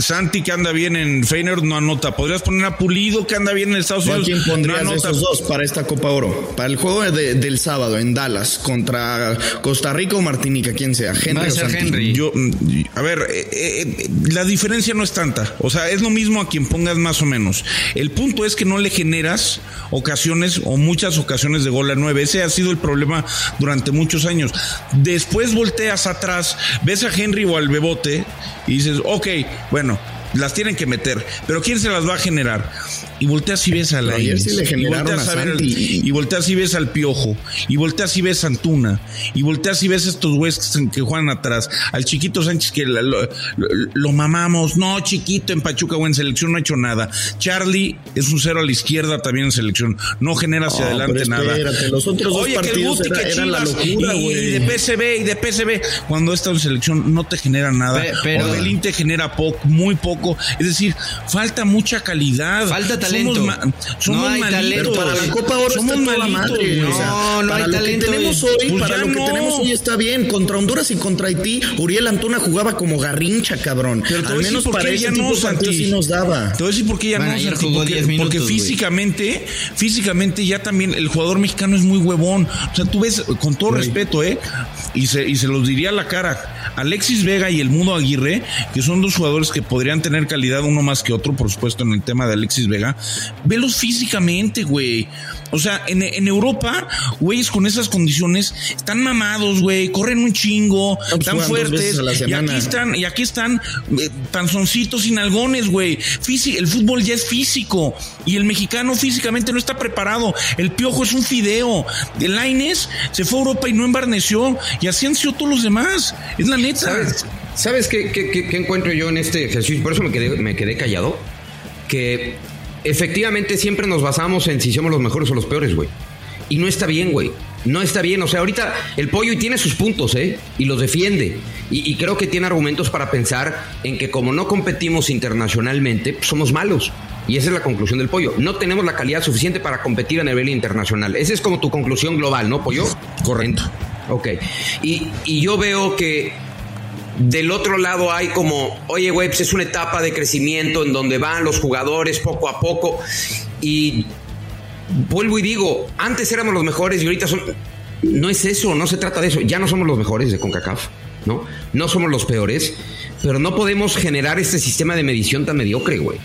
Santi que anda bien en Feyenoord no anota. Podrías poner a Pulido que anda bien en Estados ¿O a Unidos. quién pondrías no de anota. esos dos para esta Copa Oro? Para el juego de- del sábado en Dallas contra Costa Rica o Martinica, quien sea. Henry Va a o ser Santi. Henry. Yo, mm, a ver, eh, eh, la diferencia no es tanta. O sea, es lo mismo a quien pongas más o menos. El punto es que no le generas ocasiones o muchas ocasiones de gol a nueve. Ese ha sido el problema durante muchos años. Después volteas atrás, ves a Henry o al Bebote y dices, ok, bueno. Las tienen que meter, pero ¿quién se las va a generar? Y volteas y ves a la ayer sí le generaron a ver al- Santi. y volteas y ves al Piojo, y volteas y ves a Antuna, y volteas y ves a estos güeyes que, juegan atrás, al chiquito Sánchez que lo, lo- lo mamamos, no, chiquito en Pachuca o en selección no ha hecho nada. Charlie es un cero a la izquierda también en selección, no genera hacia No, adelante pero nada. espérate, los otros dos Oye, que el partidos Guti, era- que eran la Chivas, locura, y, güey. y de PSV y de PSV, cuando está en selección no te genera nada. Pe- pero- Orbelín te genera poco, muy poco. Es decir, falta mucha calidad. Falta talento. Somos, somos No hay malitos. talento. Pero para la Copa Oro Somos está toda madre. O sea, No, no para hay lo talento, que tenemos hoy, Pues para lo que no. tenemos hoy está bien. Contra Honduras y contra Haití, Uriel Antuna jugaba como garrincha, cabrón. Pero Al menos por para qué ese no, sí nos daba. Te voy a decir por qué ya Bueno, no, porque, 10 minutos, porque físicamente, físicamente ya también el jugador mexicano es muy huevón. O sea, tú ves, con todo respeto, ¿eh? Y se, y se los diría a la cara. Alexis Vega y el Mudo Aguirre, que son dos jugadores que podrían tener calidad uno más que otro, por supuesto, en el tema de Alexis Vega. Velos físicamente, güey. O sea, en, en Europa, güeyes con esas condiciones están mamados, güey, corren un chingo, pues están fuertes. Y aquí están, y aquí están eh, panzoncitos y nalgones, güey. El fútbol ya es físico y el mexicano físicamente no está preparado. El piojo es un fideo. El Laines se fue a Europa y no embarneció. Y así han sido todos los demás. Es la neta. ¿Sabes, ¿sabes qué, qué- qué- qué encuentro yo en este ejercicio? Por eso me quedé, me quedé callado. Que efectivamente siempre nos basamos en si somos los mejores o los peores, güey. Y no está bien, güey. No está bien. O sea, ahorita el pollo y tiene sus puntos, ¿eh? Y los defiende. Y, y creo que tiene argumentos para pensar en que como no competimos internacionalmente, pues somos malos. Y esa es la conclusión del pollo. No tenemos la calidad suficiente para competir a nivel internacional. Esa es como tu conclusión global, ¿no, pollo? Correcto. Ok. Y, y yo veo que del otro lado hay como, oye, güey, pues es una etapa de crecimiento en donde van los jugadores poco a poco. Y vuelvo y digo, antes éramos los mejores y ahorita son... No es eso, no se trata de eso. Ya no somos los mejores de CONCACAF, ¿no? No somos los peores, pero no podemos generar este sistema de medición tan mediocre, güey.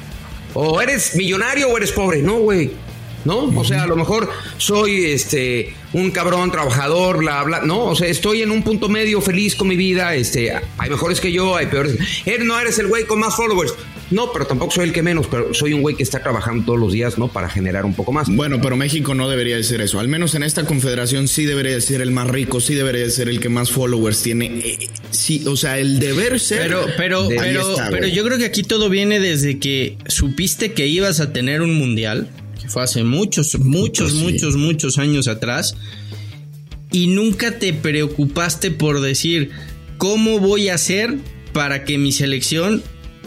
O eres millonario o eres pobre. No, güey. ¿No? O sea, a lo mejor soy este un cabrón trabajador, bla bla, no, o sea, estoy en un punto medio feliz con mi vida, este, hay mejores que yo, hay peores. Él no eres el güey con más followers. No, pero tampoco soy el que menos, pero soy un güey que está trabajando todos los días, ¿no? Para generar un poco más. Bueno, pero México no debería de ser eso. Al menos en esta confederación sí debería de ser el más rico, sí debería de ser el que más followers tiene. Eh, sí, o sea, el deber ser. Pero, pero, pero, está, pero yo creo que aquí todo viene desde que supiste que ibas a tener un mundial, fue hace muchos, muchos, sí. muchos, muchos años atrás, y nunca te preocupaste por decir cómo voy a hacer para que mi selección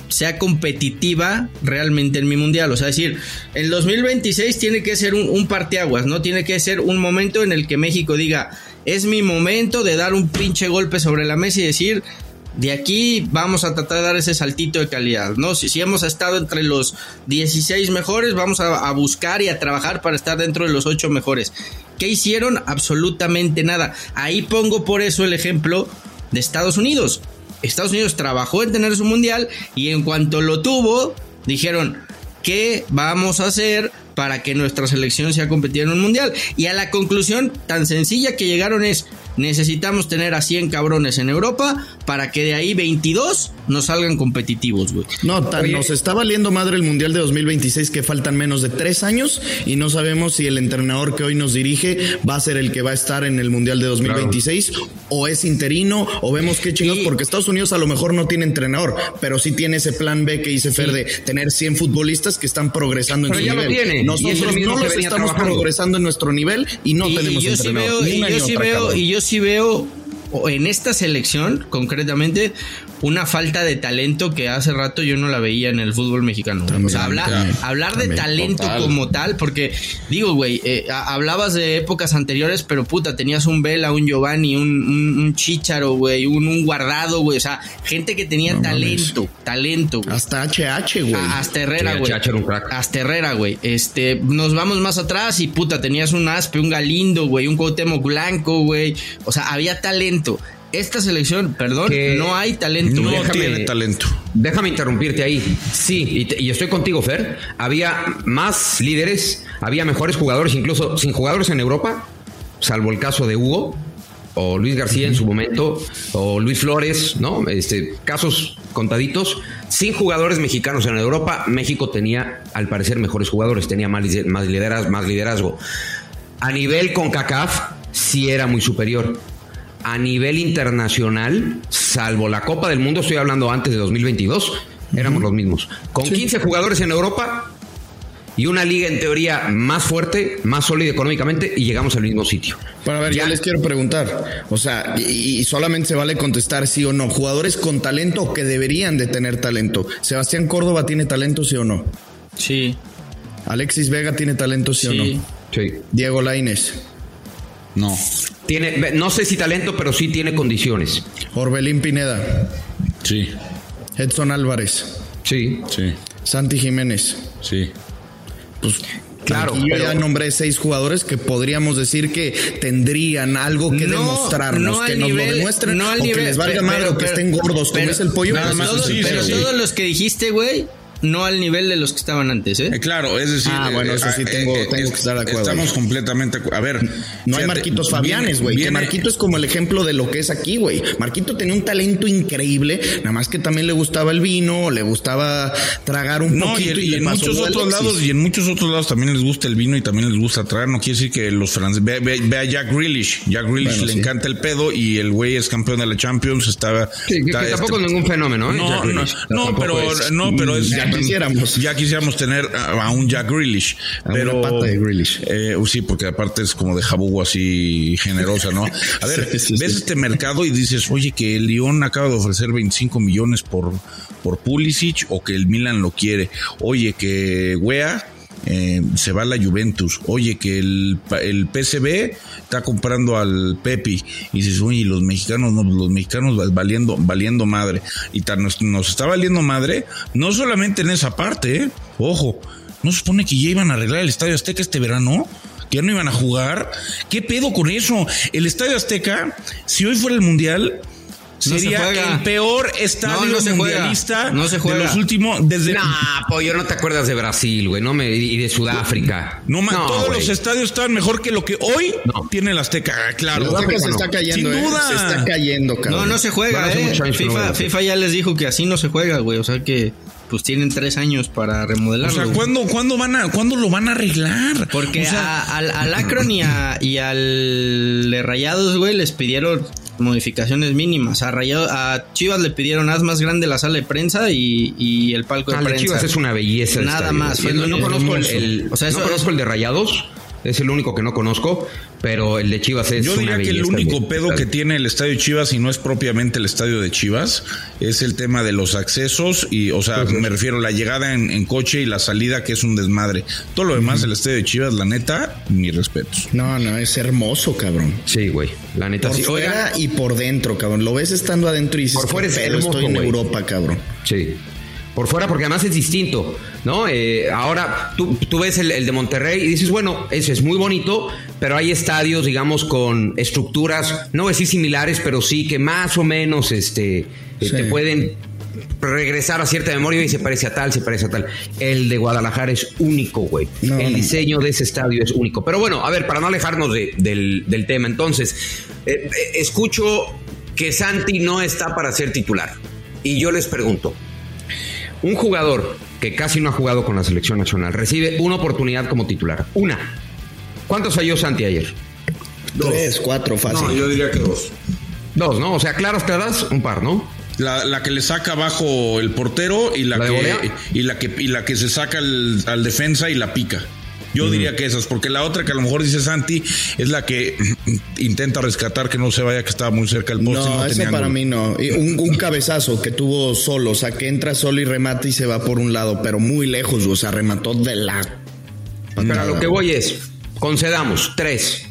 sea competitiva realmente en mi mundial. O sea, decir, el 2026 tiene que ser un, un parteaguas, ¿no? Tiene que ser un momento en el que México diga, es mi momento de dar un pinche golpe sobre la mesa y decir, de aquí vamos a tratar de dar ese saltito de calidad, ¿no? Si, hemos estado entre los 16 mejores, vamos a, a buscar y a trabajar para estar dentro de los 8 mejores. ¿Qué hicieron? Absolutamente nada. Ahí pongo por eso el ejemplo de Estados Unidos. Estados Unidos trabajó en tener su mundial y en cuanto lo tuvo, dijeron, ¿qué vamos a hacer para que nuestra selección sea competitiva en un mundial? Y a la conclusión tan sencilla que llegaron es, necesitamos tener a 100 cabrones en Europa para que de ahí 22 nos salgan competitivos, güey. No, tan nos está valiendo madre el Mundial de 2026 que faltan menos de tres años y no sabemos si el entrenador que hoy nos dirige va a ser el que va a estar en el Mundial de 2026 o es interino o vemos qué chingados, Y- porque Estados Unidos a lo mejor no tiene entrenador, pero sí tiene ese plan B que dice Fer de tener 100 futbolistas que están progresando Pero en su ya lo nivel. tiene, Nosotros no los estamos trabajando. progresando en nuestro nivel y no y, tenemos y yo sí entrenador. veo, ni y yo sí veo, cabrón. y yo sí veo en esta selección concretamente una falta de talento que hace rato yo no la veía en el fútbol mexicano. güey. o sea, hablar, también, hablar de también, talento total. como tal, porque digo, güey, eh, hablabas de épocas anteriores, pero puta, tenías un Vela, un Giovanni, un, un, un Chícharo, güey, un, un guardado, güey, o sea, gente que tenía No mames. talento, talento, güey. Hasta HH, güey. A- Hasta Herrera, güey. Hasta Herrera, güey. Este, nos vamos más atrás y puta, tenías un Aspe, un Galindo, güey, un Cuauhtémoc Blanco, güey. O sea, había talento. Esta selección, perdón, Que no hay talento. No déjame- tiene talento. Déjame interrumpirte ahí. Sí, y, te- y estoy contigo, Fer. Había más líderes, había mejores jugadores, incluso sin jugadores en Europa, salvo el caso de Hugo o Luis García en su momento, o Luis Flores, ¿no? Este, casos contaditos. Sin jugadores mexicanos en Europa, México tenía, al parecer, mejores jugadores, tenía más, liderazgo, más liderazgo. A nivel con CACAF, sí era muy superior. A nivel internacional, salvo la Copa del Mundo, estoy hablando antes de 2022, éramos los mismos. Con 15 jugadores en Europa y una liga en teoría más fuerte, más sólida económicamente, y llegamos al mismo sitio. Pero a ver, Ya. yo les quiero preguntar, o sea, y, y solamente se vale contestar sí o no. Jugadores con talento o que deberían de tener talento. Sebastián Córdoba tiene talento, sí o no. Sí, Alexis Vega tiene talento, sí, o sí. no. Sí. Diego Laines, No. Tiene, no sé si talento, pero sí tiene condiciones. Orbelín Pineda, Sí, Edson Álvarez, Sí. sí, Santi Jiménez. sí. Pues Claro, yo pero- ya nombré seis jugadores que podríamos decir que tendrían algo que No, demostrarnos, no al que nos nivel- lo demuestren no al o nivel, que les valga pero- madre o que pero- estén gordos como pero- es el pollo. nada pues, más Todos- sí, pero sí, sí. todos los que dijiste, güey, no al nivel de los que estaban antes, ¿eh? Eh, claro, es decir, Ah, bueno, eso sí eh, tengo- eh, tengo es- que estar de acuerdo. Estamos completamente. acu- A ver, No hay Marquitos Fabianes, güey. Que Marquito es como el ejemplo de lo que es aquí, güey. Marquito tenía un talento increíble, nada más que también le gustaba el vino, le gustaba tragar un No, y, poquito y, y le en muchos otros Alexis. lados, y en muchos otros lados también les gusta el vino y también les gusta traer. No quiere decir que los franceses. Ve, ve- ve a Jack Grealish. Jack Grealish Bueno, le sí. encanta el pedo y el güey es campeón de la Champions. Estaba. Sí, está, que tampoco este, es ningún fenómeno, ¿eh? No, no, no, pero es- no, pero es Ya quisiéramos. ya quisiéramos tener a, a un Jack Grealish, A una pero pata de Grealish. eh, sí, porque aparte es como de jabugo así generosa, ¿no? A ver, Sí, sí, ves sí. este mercado y dices, oye, que el Lyon acaba de ofrecer 25 millones por por Pulisic o que el Milan lo quiere. Oye, que Wea eh, se va la Juventus. Oye, que el, el PSV está comprando al Pepi. Y dices, oye, los mexicanos, no, los mexicanos va- valiendo, valiendo madre. Y nos, nos está valiendo madre, no solamente en esa parte, ¿eh? Ojo, no se supone que ya iban a arreglar el Estadio Azteca este verano. Que ya no iban a jugar. ¿Qué pedo con eso? El Estadio Azteca, si hoy fuera el Mundial, sería el peor estadio No, no se juega. mundialista No se juega. de los últimos desde Nah, pollo, no te acuerdas de Brasil, güey, no me y de Sudáfrica. no, ma- todos los estadios estaban mejor que lo que hoy No. tiene el Azteca, claro. El Azteca se no. está cayendo, Sin eh. duda. Se está cayendo, cabrón. No, no se juega, eh. FIFA. FIFA ya les dijo que así no se juega, güey. O sea que pues tienen tres años para O remodelarlo. sea, güey. ¿cuándo, ¿cuándo van a, cuándo lo van a arreglar? Porque O sea, a- al, al Akron y, a- y al de Rayados, güey, les pidieron modificaciones mínimas. A, Rayado- a Chivas le pidieron haz más grande la sala de prensa y, y el palco de Ah, prensa. Chivas es una belleza. Nada estadio. más, fue No, no conozco el, O sea, no eso- conozco el de Rayados. Es el único que no conozco, pero el de Chivas es Yo una diría que el único pedo que tiene el estadio de Chivas y no es propiamente el estadio de Chivas es el tema de los accesos y, o sea, me refiero a la llegada en, en coche y la salida que es un desmadre. Todo lo demás, el estadio de Chivas, la neta, mis respetos. No, no, es hermoso, cabrón. Sí, güey. La neta Por sí. fuera y por dentro, cabrón. Lo ves estando adentro y dices, Por fuera "¿Qué es hermoso, estoy en güey". Europa, cabrón. Sí. Por fuera, porque además es distinto, ¿no? Eh, ahora tú, tú ves el, el de Monterrey y dices, bueno, eso es muy bonito, pero hay estadios, digamos, con estructuras, no decir similares, pero sí que más o menos este, eh, te pueden regresar a cierta memoria y se parece a tal, se parece a tal. El de Guadalajara es único, güey. No, el diseño de ese estadio es único. Pero bueno, a ver, para no alejarnos de- del, del tema, entonces, eh, escucho que Santi no está para ser titular. Y yo les pregunto, un jugador que casi no ha jugado con la selección nacional recibe una oportunidad como titular. Una. ¿Cuántos falló Santi ayer? Tres, cuatro, fácil. yo diría que dos. Dos, ¿no? O sea, claras, claras, un par, ¿no? La, la que le saca abajo el portero y la, ¿La de que y la que y la que se saca al defensa y la pica. Yo diría que esas, porque la otra que a lo mejor dice Santi es la que intenta rescatar que no se vaya, que estaba muy cerca del poste. y No, no ese para mí no. Y Un, un cabezazo que tuvo solo, o sea, que entra solo y remata y se va por un lado, pero muy lejos, o sea, remató de la. Pero a lo que voy es, concedamos tres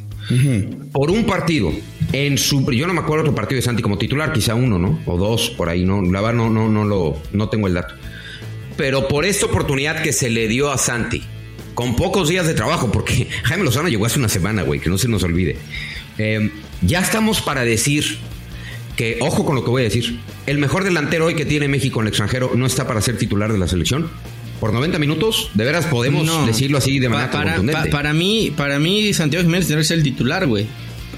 por un partido. En su, yo no me acuerdo otro partido de Santi como titular, quizá uno, ¿no? O dos por ahí, no, la verdad no, no, no lo, no tengo el dato. Pero por esta oportunidad que se le dio a Santi, con pocos días de trabajo, porque Jaime Lozano llegó hace una semana, güey, que no se nos olvide. Eh, ya estamos para decir que, ojo con lo que voy a decir, el mejor delantero hoy que tiene México en el extranjero no está para ser titular de la selección. Por 90 minutos, de veras podemos No. decirlo así de manera Pa- para, contundente. pa- para mí, para mí, Santiago Jiménez tendría que ser el titular, güey.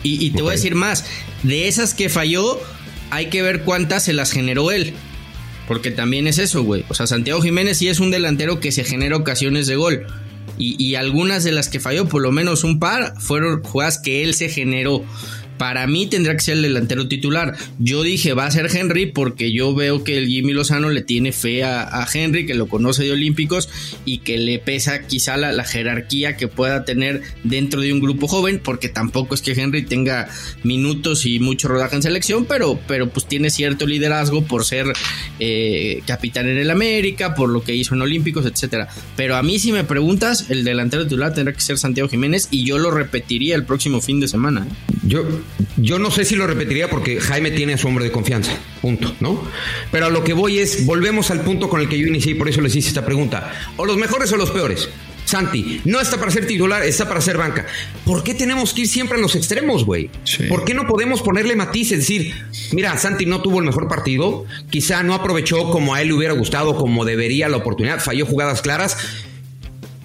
Y, y te voy a decir más. De esas que falló, hay que ver cuántas se las generó él. Porque también es eso, güey. O sea, Santiago Jiménez sí es un delantero que se genera ocasiones de gol. Y, y algunas de las que falló, por lo menos un par, fueron jugadas que él se generó. Para mí tendrá que ser el delantero titular. Yo dije, va a ser Henry porque yo veo que el Jimmy Lozano le tiene fe a, Henry, que lo conoce de Olímpicos y que le pesa quizá la, la jerarquía que pueda tener dentro de un grupo joven, porque tampoco es que Henry tenga minutos y mucho rodaje en selección, pero, pero pues tiene cierto liderazgo por ser eh, capitán en el América, por lo que hizo en Olímpicos, etcétera. Pero a mí si me preguntas, el delantero titular tendrá que ser Santiago Jiménez y yo lo repetiría el próximo fin de semana. ¿eh? Yo, yo no sé si lo repetiría porque Jaime tiene a su hombre de confianza, punto, ¿no? Pero a lo que voy es, volvemos al punto con el que yo inicié y por eso les hice esta pregunta. ¿O los mejores o los peores? Santi, no está para ser titular, está para ser banca. ¿Por qué tenemos que ir siempre a los extremos, güey? Sí. ¿Por qué no podemos ponerle matices? Decir, mira, Santi no tuvo el mejor partido, quizá no aprovechó como a él le hubiera gustado, como debería la oportunidad, falló jugadas claras,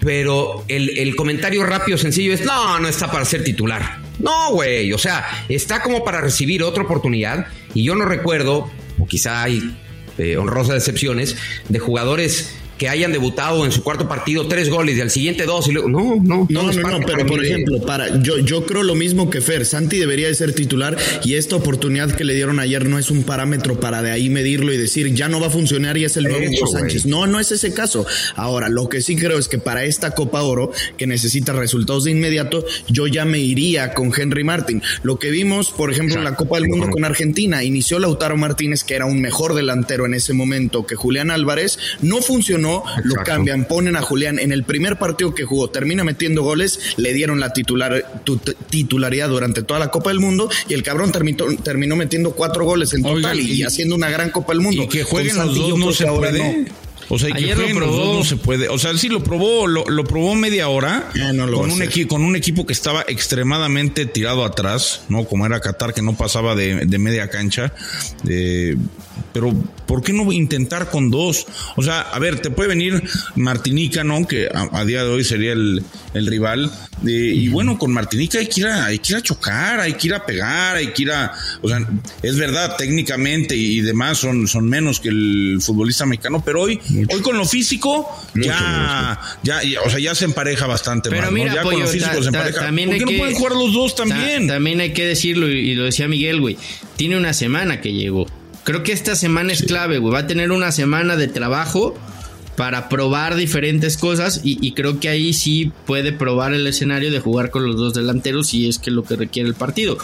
pero el, el comentario rápido, sencillo es, no, no está para ser titular. No, güey, o sea, está como para recibir otra oportunidad y yo no recuerdo, o quizá hay eh, honrosas excepciones, de jugadores que hayan debutado en su cuarto partido tres goles y al siguiente dos y luego, no, no, No, no, pero por ejemplo, para yo, yo creo lo mismo que Fer. Santi debería de ser titular y esta oportunidad que le dieron ayer no es un parámetro para de ahí medirlo y decir ya no va a funcionar y es el nuevo Hugo Sánchez. No, no es ese caso. Ahora, lo que sí creo es que para esta Copa Oro, que necesita resultados de inmediato, yo ya me iría con Henry Martin. Lo que vimos, por ejemplo, en la Copa del Mundo con Argentina, inició Lautaro Martínez, que era un mejor delantero en ese momento que Julián Álvarez, no funcionó, lo Exacto. cambian, ponen a Julián en el primer partido que jugó, termina metiendo goles, le dieron la titular, tu- titularidad durante toda la Copa del Mundo y el cabrón terminó, terminó metiendo cuatro goles en total y, y- haciendo una gran Copa del Mundo. Y que jueguen los dos no se puede. no. O sea, y que Ayer lo los dos no se puede. O sea, sí lo probó, lo, lo probó media hora Ah, no lo con, un equi- con un equipo que estaba extremadamente tirado atrás, ¿no? Como era Qatar, que no pasaba de, de media cancha. Eh, pero, ¿por qué no intentar con dos? O sea, a ver, te puede venir Martinica, ¿no? Que a, a día de hoy sería el, el rival. Eh, Y bueno, con Martinica hay que, ir a, hay que ir a chocar, hay que ir a pegar, hay que ir a. O sea, es verdad, técnicamente y, y demás son, son menos que el futbolista mexicano, pero hoy, hoy con lo físico, ya, ya, ya, o sea, ya se empareja bastante Pero más, ¿no? mira, Ya Pollo, con lo físico ta- se ta- empareja. también ¿Por qué no que- pueden jugar los dos también? Ta- también hay que decirlo, y, y lo decía Miguel, güey. Tiene una semana que llegó. Creo que esta semana es clave, güey. Va a tener una semana de trabajo para probar diferentes cosas y, y creo que ahí sí puede probar el escenario de jugar con los dos delanteros si es que lo que requiere el partido.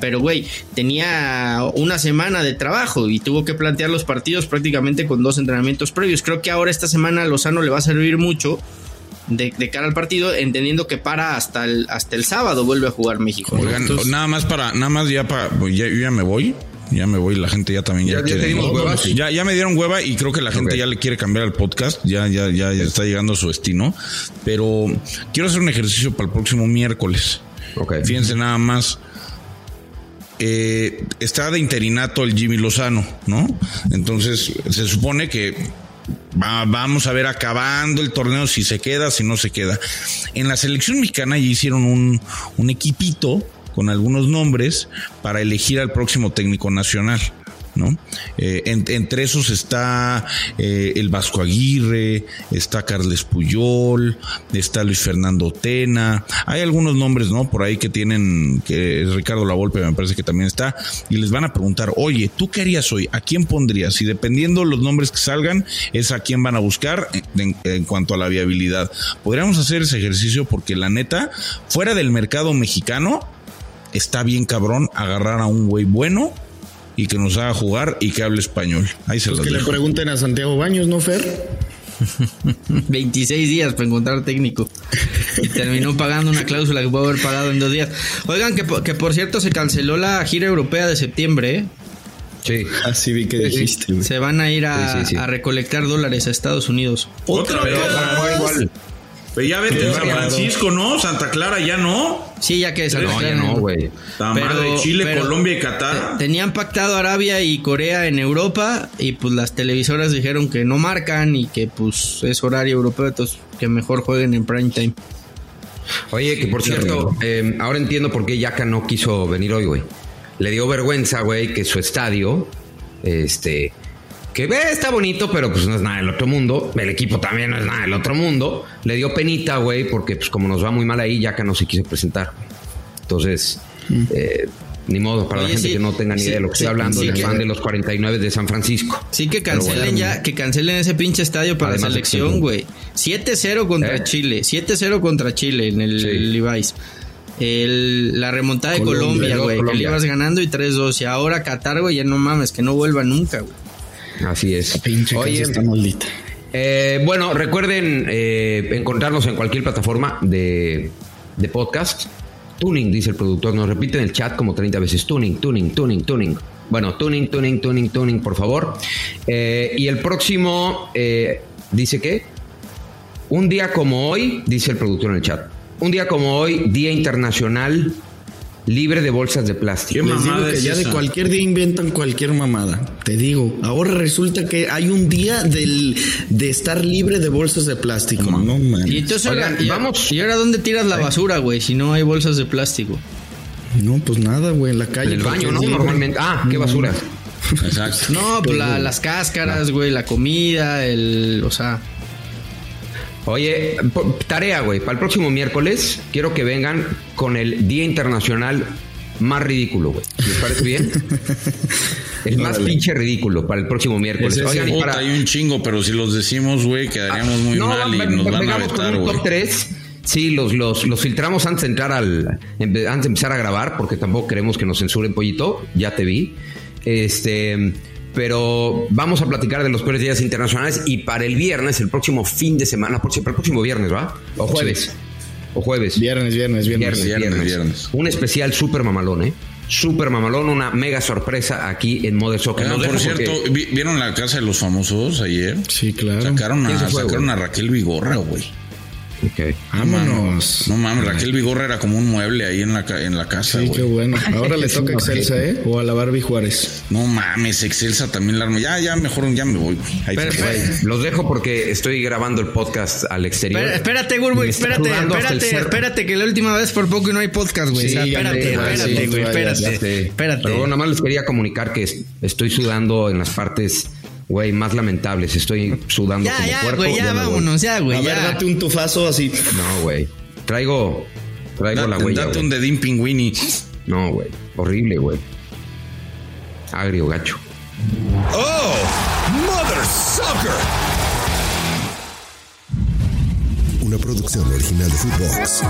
Pero, güey, tenía una semana de trabajo y tuvo que plantear los partidos prácticamente con dos entrenamientos previos. Creo que ahora esta semana a Lozano le va a servir mucho de, de cara al partido, entendiendo que para hasta el, hasta el sábado vuelve a jugar México. ¿no? Oigan, Entonces- nada más para, nada más ya para, pues ya, ya me voy. Ya me voy, la gente ya también ya, ¿Ya- ya quiere-? Ya, ya me dieron hueva y creo que la gente ya le quiere cambiar el podcast. Ya, ya, ya, está llegando a su destino. Pero quiero hacer un ejercicio para el próximo miércoles. Ok. Fíjense nada más. Eh, está de interinato el Jimmy Lozano, ¿no? Entonces se supone que va- vamos a ver acabando el torneo si se queda, si no se queda. En la selección mexicana ya hicieron un, un equipito con algunos nombres para elegir al próximo técnico nacional. ¿No? Eh, en- entre esos está eh, el Vasco Aguirre, está Carles Puyol, está Luis Fernando Tena, hay algunos nombres, ¿no? Por ahí que tienen, que es Ricardo Lavolpe me parece que también está, y les van a preguntar, oye, ¿tú qué harías hoy? ¿A quién pondrías? Y dependiendo los nombres que salgan, es a quién van a buscar en cuanto a la viabilidad. Podríamos hacer ese ejercicio porque la neta, fuera del mercado mexicano, está bien cabrón agarrar a un güey bueno y que nos haga jugar y que hable español. Ahí se Pues los que le pregunten a Santiago Baños, ¿no, Fer? 26 días para encontrar técnico. Y terminó pagando una cláusula que puede haber pagado en dos días. Oigan, que, por- que por cierto se canceló la gira europea de septiembre. ¿eh? Sí. Así vi que dijiste. güey. Se van a ir a, Sí, sí, sí. a recolectar dólares a Estados Unidos. Otra Pero vez. no, igual. Pero ya vete San. Francisco, ¿no? Santa Clara ya no. Sí, ya que No, ya no, güey. Madre, Chile, pero Colombia y Qatar. te- Tenían pactado Arabia y Corea en Europa y pues las televisoras dijeron que no marcan y que pues es horario europeo, entonces que mejor jueguen en prime time. Oye, que por cierto, eh, ahora entiendo por qué Yaka no quiso venir hoy, güey. Le dio vergüenza, güey, que su estadio, este, que ve, está bonito, pero pues no es nada del otro mundo. El equipo también no es nada del otro mundo. Le dio penita, güey, porque pues como nos va muy mal ahí, Yaka no se quiso presentar. Entonces, eh, ni modo, para Oye, la gente sí, que no tenga ni sí, idea de lo que sí, estoy hablando, que- fan de los 49 de San Francisco. Sí que cancelen ya, que cancelen ese pinche estadio para Además la que selección, güey. 7-0 contra ¿Eh? Chile, 7-0 contra Chile en el. Levi's. El- la remontada de Colombia, güey, que le ibas ganando y 3-2. Y ahora Qatar, güey, ya no mames, que no vuelva nunca, güey. Así es. Pinche Oye, está maldita. Eh, bueno, recuerden eh, encontrarnos en cualquier plataforma de, de podcast. Tuning, dice el productor. Nos repite en el chat como 30 veces. Tuning, tuning, tuning, tuning. Bueno, tuning, tuning, tuning, tuning, por favor. Eh, y el próximo eh, dice que un día como hoy, dice el productor en el chat. Un día como hoy, Día Internacional Libre de Bolsas de Plástico. ¿Qué Les digo que es ya de cualquier día inventan cualquier mamada. Te digo, ahora resulta que hay un día del, de estar libre de bolsas de plástico. No, man. Y entonces, Oigan, ahora- y- vamos. ¿Y ahora dónde tiras la basura, güey? Si no hay bolsas de plástico. No, pues nada, güey, en la calle. En el baño, ¿no? Normalmente. Ah, qué basura. Exacto. No, pues la- las cáscaras, güey, la comida, el. O sea. Oye, tarea, güey. Para el próximo miércoles quiero que vengan con el Día Internacional más ridículo, güey. ¿Les parece bien? El más Órale. pinche ridículo para el próximo miércoles. Oigan, y para- hay un chingo, pero si los decimos, güey, quedaríamos muy No, mal y nos va- van a vetar, güey. top 3. Sí, los, los, los filtramos antes de entrar al. Antes de empezar a grabar, porque tampoco queremos que nos censuren, pollito. Ya te vi. Este. Pero vamos a platicar de los peores días internacionales y para el viernes, el próximo fin de semana, para el próximo viernes, ¿va? O jueves. O jueves. Viernes, viernes, viernes. Viernes, Viernes, viernes, viernes. Un especial súper mamalón, ¿eh? súper mamalón, una mega sorpresa aquí en Mother Soccer. Los por cierto, porque- ¿vi- ¿vieron la casa de los famosos ayer? Sí, claro. Sacaron, ¿Quién a, sacaron a Raquel Vigorra, güey. Ok. Vámonos. No mames, Raquel Vigorra era como un mueble ahí en la, ca- en la casa, Sí, güey. qué bueno. Ahora le toca Excelsa. ¿eh? O a la Barbie Juárez. No mames, Excelsa también la arma. Ya, ya, mejor ya me voy, güey. Ahí Pero, te fue. güey, los dejo porque estoy grabando el podcast al exterior. Espera- espérate, Gurbo, Me está espérate, sudando hasta el espérate, cerro. espérate, que la última vez por poco y no hay podcast, güey. Sí, o sea, ya espérate, espérate, sí, güey, ya espérate, sé. espérate. Pero bueno, nada más les quería comunicar que es- estoy sudando en las partes, güey, más lamentables. Estoy sudando Ya, como ya, puerco. güey, ya, voy. vámonos, ya, A güey, ver, ya. date un tufazo así. No, güey. Traigo, traigo la huella. date güey. un dedín pingüini. No, güey. Horrible, güey. Agrio, gacho. Oh, mother sucker. Una producción original de Footbox.